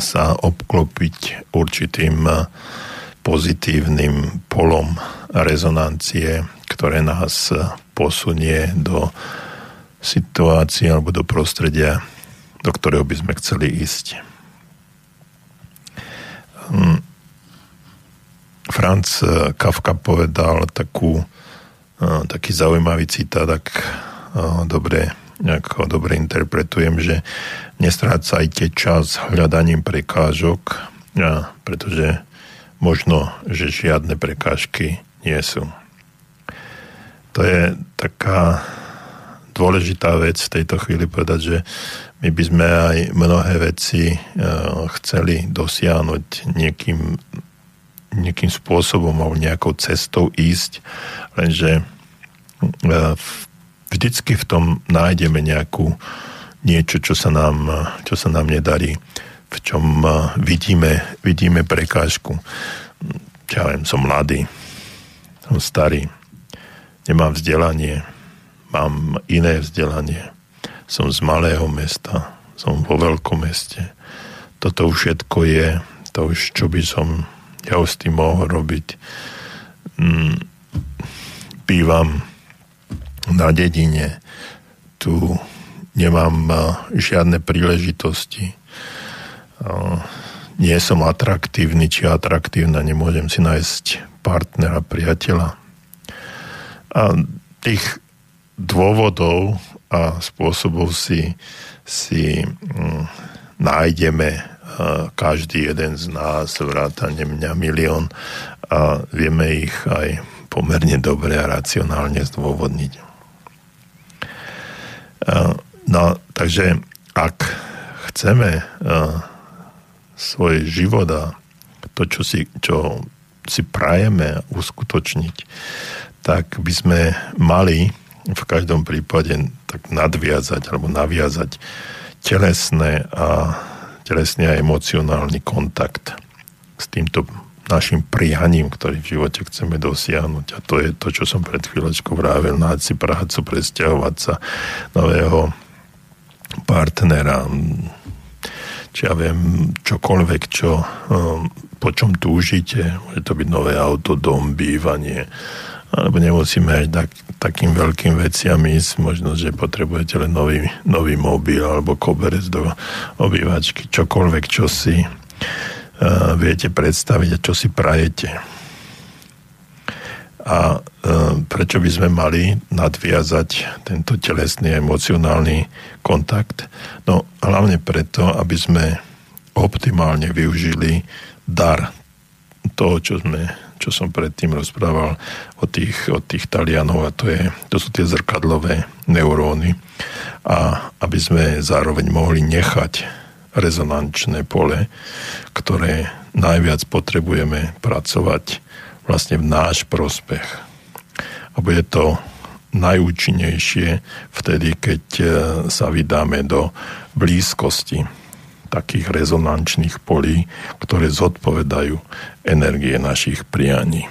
sa obklopiť určitým pozitívnym polom rezonancie, ktoré nás posunie do situácie alebo do prostredia, do ktorého by sme chceli ísť. Hm. Franz Kafka povedal takú, hm, taký zaujímavý citát, ak hm, dobre, ako dobre interpretujem, že nestrácajte čas hľadaním prekážok, pretože možno, že žiadne prekážky nie sú. To je taká dôležitá vec v tejto chvíli povedať, že my by sme aj mnohé veci e, chceli dosiahnuť niekým, nejakým spôsobom alebo nejakou cestou ísť, lenže e, vždycky v tom nájdeme nejakú niečo, čo sa nám, čo sa nám nedarí, v čom e, vidíme, vidíme prekážku. Ja viem, som mladý, som starý, Nemám vzdelanie, mám iné vzdelanie. Som z malého mesta, som vo veľkom meste. Toto už všetko je, to už čo by som ja s tým mohol robiť. Mm, bývam na dedine, tu nemám žiadne príležitosti. Nie som atraktívny či atraktívna, nemôžem si nájsť partnera, priateľa a tých dôvodov a spôsobov si, si mm, nájdeme každý jeden z nás, vrátane mňa milión a vieme ich aj pomerne dobre a racionálne zdôvodniť. No, takže ak chceme svoj život a to, čo si, čo si prajeme uskutočniť, tak by sme mali v každom prípade tak nadviazať alebo naviazať telesné a telesný a emocionálny kontakt s týmto našim prihaním, ktorý v živote chceme dosiahnuť. A to je to, čo som pred chvíľočkou vrávil, nájsť si prácu, presťahovať sa, nového partnera, či ja viem, čokoľvek, čo, um, po čom túžite. Môže to byť nové auto, dom, bývanie, alebo nemusíme aj tak, takým veľkým veciam ísť, možno, že potrebujete len nový, nový mobil alebo koberec do obývačky, čokoľvek, čo si uh, viete predstaviť a čo si prajete. A uh, prečo by sme mali nadviazať tento telesný emocionálny kontakt? No hlavne preto, aby sme optimálne využili dar toho, čo sme čo som predtým rozprával o tých, o tých Talianov a to, je, to sú tie zrkadlové neuróny a aby sme zároveň mohli nechať rezonančné pole, ktoré najviac potrebujeme pracovať vlastne v náš prospech. A bude to najúčinnejšie vtedy, keď e, sa vydáme do blízkosti takých rezonančných polí, ktoré zodpovedajú energie našich prianí.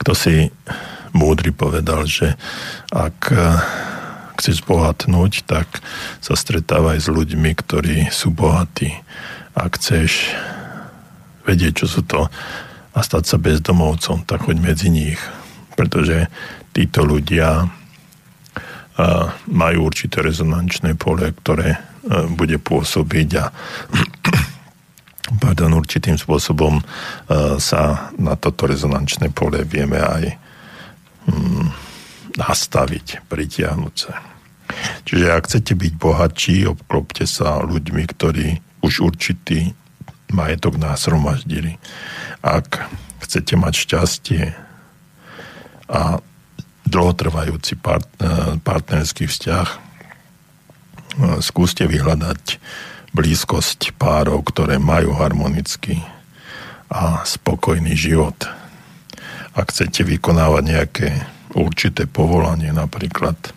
Kto si múdry povedal, že ak e, chceš bohatnúť, tak sa stretávaj s ľuďmi, ktorí sú bohatí. Ak chceš vedieť, čo sú to a stať sa bezdomovcom, tak choď medzi nich. Pretože títo ľudia majú určité rezonančné pole, ktoré bude pôsobiť a pardon, určitým spôsobom sa na toto rezonančné pole vieme aj mm, nastaviť, pritiahnuť sa. Čiže ak chcete byť bohatší, obklopte sa ľuďmi, ktorí už určitý majetok násromaždili. Ak chcete mať šťastie a dlhotrvajúci part, e, partnerský vzťah, e, skúste vyhľadať blízkosť párov, ktoré majú harmonický a spokojný život. Ak chcete vykonávať nejaké určité povolanie, napríklad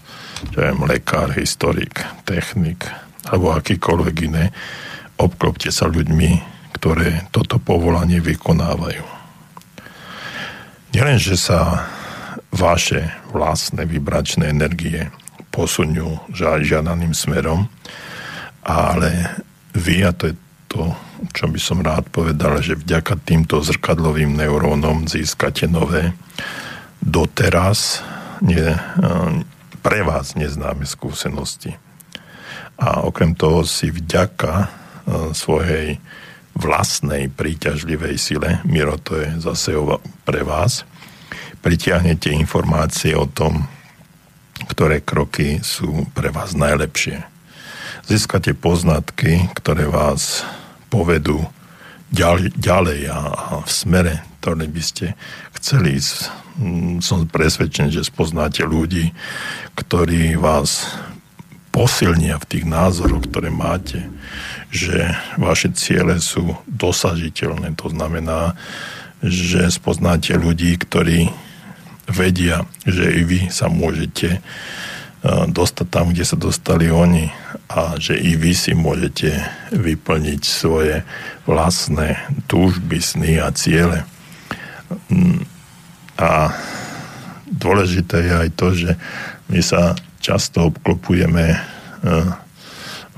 že lekár, historik, technik alebo akýkoľvek iné, obklopte sa ľuďmi, ktoré toto povolanie vykonávajú. Nielen, sa vaše vlastné vibračné energie posunú žiadaným smerom, ale vy, a to je to, čo by som rád povedal, že vďaka týmto zrkadlovým neurónom získate nové, doteraz nie, pre vás neznáme skúsenosti. A okrem toho si vďaka svojej vlastnej príťažlivej sile, Miro, to je zase pre vás, pritiahnete informácie o tom, ktoré kroky sú pre vás najlepšie. Získate poznatky, ktoré vás povedú ďalej a v smere, ktoré by ste chceli ísť. Mm, som presvedčený, že spoznáte ľudí, ktorí vás posilnia v tých názoroch, ktoré máte, že vaše ciele sú dosažiteľné. To znamená, že spoznáte ľudí, ktorí vedia, že i vy sa môžete e, dostať tam, kde sa dostali oni a že i vy si môžete vyplniť svoje vlastné túžby, sny a ciele. Mm, a dôležité je aj to, že my sa často obklopujeme e,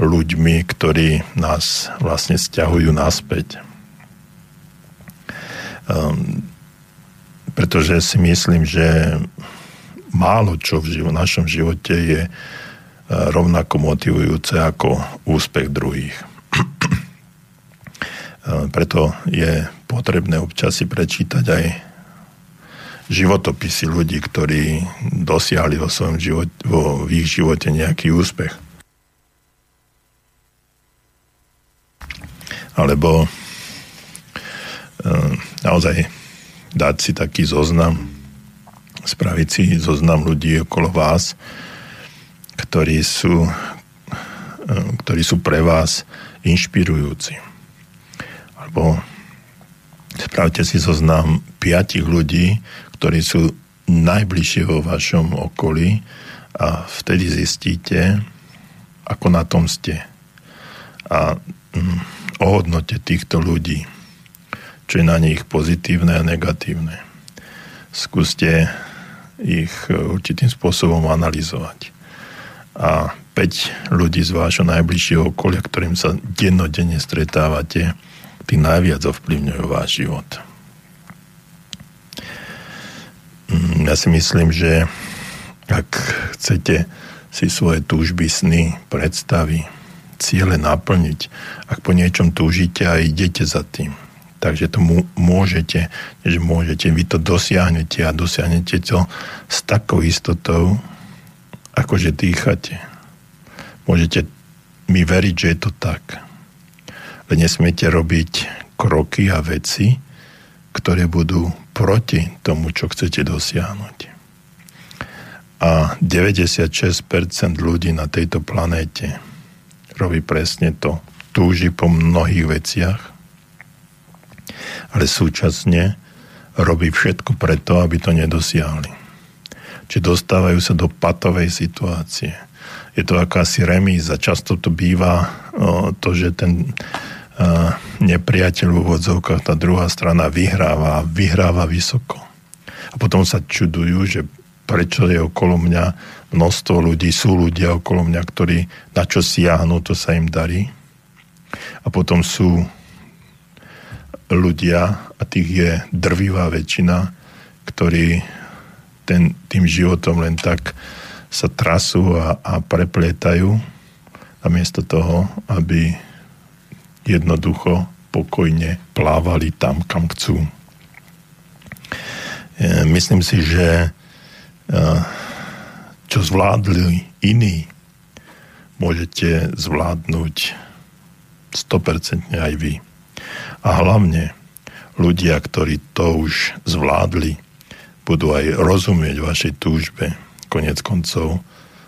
ľuďmi, ktorí nás vlastne stiahujú naspäť. Um, pretože si myslím, že málo čo v živo, našom živote je e, rovnako motivujúce ako úspech druhých. E, preto je potrebné občas si prečítať aj životopisy ľudí, ktorí dosiahli vo svojom živote, vo v ich živote nejaký úspech. Alebo e, naozaj dať si taký zoznam, spraviť si zoznam ľudí okolo vás, ktorí sú, e, ktorí sú pre vás inšpirujúci. Alebo spravte si zoznam piatich ľudí, ktorí sú najbližšie vo vašom okolí a vtedy zistíte, ako na tom ste. A mm, ohodnote týchto ľudí čo je na nich pozitívne a negatívne. Skúste ich e, určitým spôsobom analyzovať. A 5 ľudí z vášho najbližšieho okolia, ktorým sa dennodenne stretávate, tí najviac ovplyvňujú váš život. Mm, ja si myslím, že ak chcete si svoje túžby, sny, predstavy, ciele naplniť, ak po niečom túžite a idete za tým, Takže to môžete, že môžete, vy to dosiahnete a dosiahnete to s takou istotou, ako že dýchate. Môžete mi veriť, že je to tak. Ale nesmiete robiť kroky a veci, ktoré budú proti tomu, čo chcete dosiahnuť. A 96% ľudí na tejto planéte robí presne to. Túži po mnohých veciach, ale súčasne robí všetko preto, aby to nedosiahli. Či dostávajú sa do patovej situácie. Je to akási remíza. Často to býva o, to, že ten o, nepriateľ v úvodzovkách, tá druhá strana vyhráva, vyhráva vysoko. A potom sa čudujú, že prečo je okolo mňa množstvo ľudí, sú ľudia okolo mňa, ktorí na čo siahnu, to sa im darí. A potom sú ľudia, a tých je drvivá väčšina, ktorí ten, tým životom len tak sa trasú a, a preplietajú namiesto toho, aby jednoducho pokojne plávali tam, kam chcú. E, myslím si, že čo zvládli iní, môžete zvládnuť 100% aj vy. A hlavne ľudia, ktorí to už zvládli, budú aj rozumieť vašej túžbe. Konec koncov,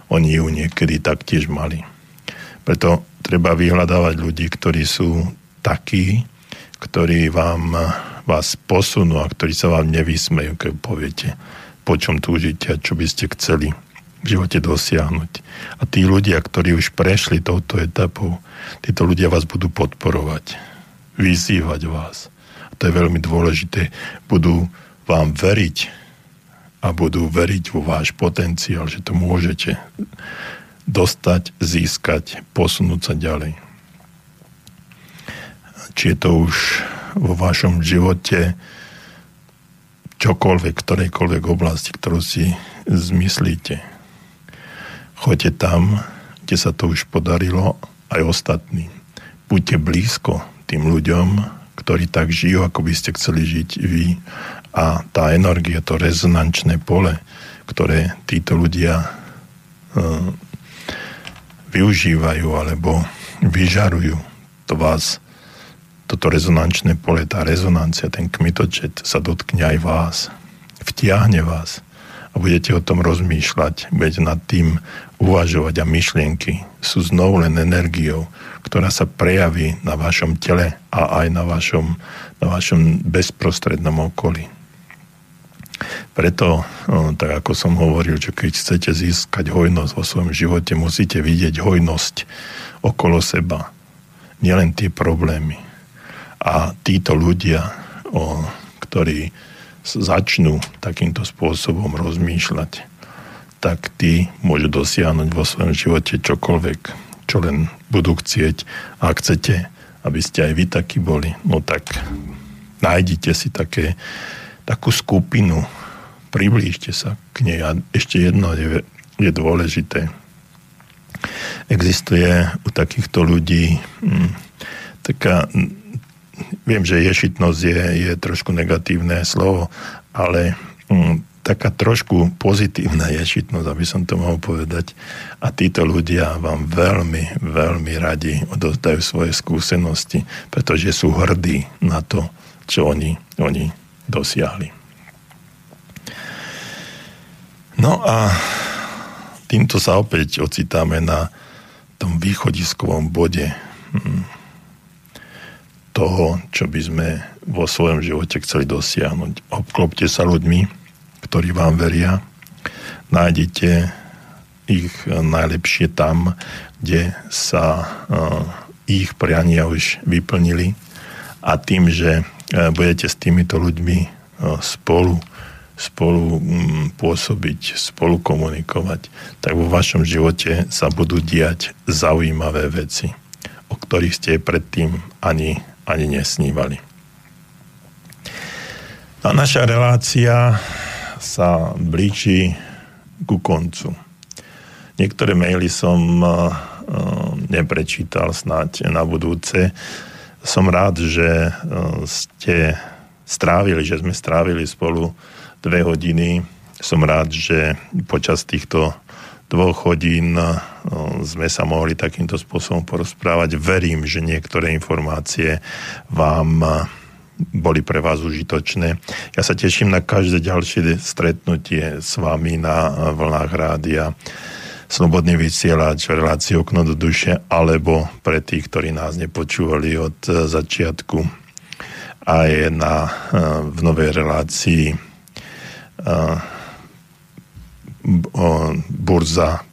oni ju niekedy taktiež mali. Preto treba vyhľadávať ľudí, ktorí sú takí, ktorí vám, vás posunú a ktorí sa vám nevysmejú, keď poviete, po čom túžite a čo by ste chceli v živote dosiahnuť. A tí ľudia, ktorí už prešli touto etapou, títo ľudia vás budú podporovať, vyzývať vás. To je veľmi dôležité. Budú vám veriť a budú veriť vo váš potenciál, že to môžete dostať, získať, posunúť sa ďalej. Či je to už vo vašom živote čokoľvek, ktorejkoľvek oblasti, ktorú si zmyslíte. Choďte tam, kde sa to už podarilo, aj ostatní. Buďte blízko tým ľuďom, ktorí tak žijú, ako by ste chceli žiť vy. A tá energia, to rezonančné pole, ktoré títo ľudia uh, využívajú alebo vyžarujú, to vás toto rezonančné pole, tá rezonancia, ten kmitočet sa dotkne aj vás. Vtiahne vás a budete o tom rozmýšľať, budete nad tým uvažovať a myšlienky sú znovu len energiou, ktorá sa prejaví na vašom tele a aj na vašom, na vašom bezprostrednom okolí. Preto, tak ako som hovoril, že keď chcete získať hojnosť vo svojom živote, musíte vidieť hojnosť okolo seba. Nielen tie problémy, a títo ľudia, ktorí začnú takýmto spôsobom rozmýšľať, tak tí môžu dosiahnuť vo svojom živote čokoľvek, čo len budú chcieť. A ak chcete, aby ste aj vy takí boli, no tak nájdite si také, takú skupinu, priblížte sa k nej. A ešte jedno je, je dôležité. Existuje u takýchto ľudí hm, taká viem, že ješitnosť je, je trošku negatívne slovo, ale mm, taká trošku pozitívna ješitnosť, aby som to mohol povedať. A títo ľudia vám veľmi, veľmi radi odozdajú svoje skúsenosti, pretože sú hrdí na to, čo oni, oni dosiahli. No a týmto sa opäť ocitáme na tom východiskovom bode. Hmm toho, čo by sme vo svojom živote chceli dosiahnuť. Obklopte sa ľuďmi, ktorí vám veria. Nájdete ich najlepšie tam, kde sa ich priania už vyplnili a tým, že budete s týmito ľuďmi spolu spolu mm, pôsobiť, spolu komunikovať, tak vo vašom živote sa budú diať zaujímavé veci, o ktorých ste predtým ani ani nesnívali. A naša relácia sa blíži ku koncu. Niektoré maily som uh, neprečítal snáď na budúce. Som rád, že uh, ste strávili, že sme strávili spolu dve hodiny. Som rád, že počas týchto dvoch hodín no, sme sa mohli takýmto spôsobom porozprávať. Verím, že niektoré informácie vám boli pre vás užitočné. Ja sa teším na každé ďalšie stretnutie s vami na vlnách rádia Slobodný vysielač, reláciu okno do duše, alebo pre tých, ktorí nás nepočúvali od e, začiatku aj na, e, v novej relácii burza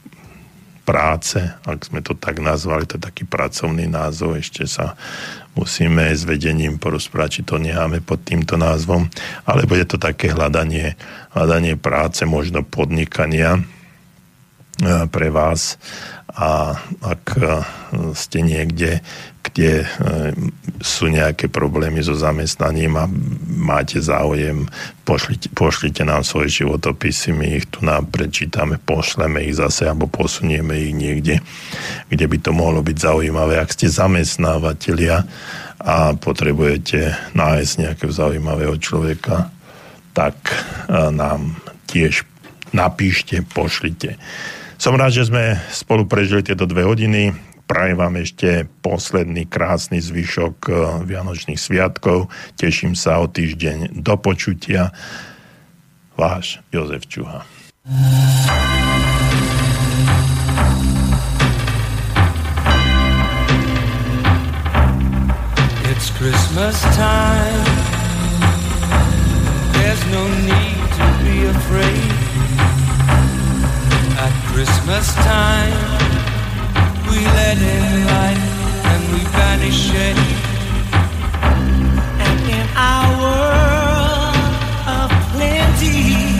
práce, ak sme to tak nazvali, to je taký pracovný názov, ešte sa musíme s vedením porozprávať, či to necháme pod týmto názvom, ale bude to také hľadanie, hľadanie práce, možno podnikania pre vás a ak e, ste niekde, kde e, sú nejaké problémy so zamestnaním a máte záujem, pošlite, pošlite nám svoje životopisy, my ich tu nám prečítame, pošleme ich zase alebo posunieme ich niekde, kde by to mohlo byť zaujímavé. Ak ste zamestnávateľia a potrebujete nájsť nejakého zaujímavého človeka, tak e, nám tiež napíšte, pošlite. Som rád, že sme spolu prežili tieto dve hodiny. Prajem vám ešte posledný krásny zvyšok eh, Vianočných sviatkov. Teším sa o týždeň do počutia. Váš Jozef Čuha. It's Christmas time There's no need to be afraid Christmas time, we let in light and we banish it. And in our world of plenty,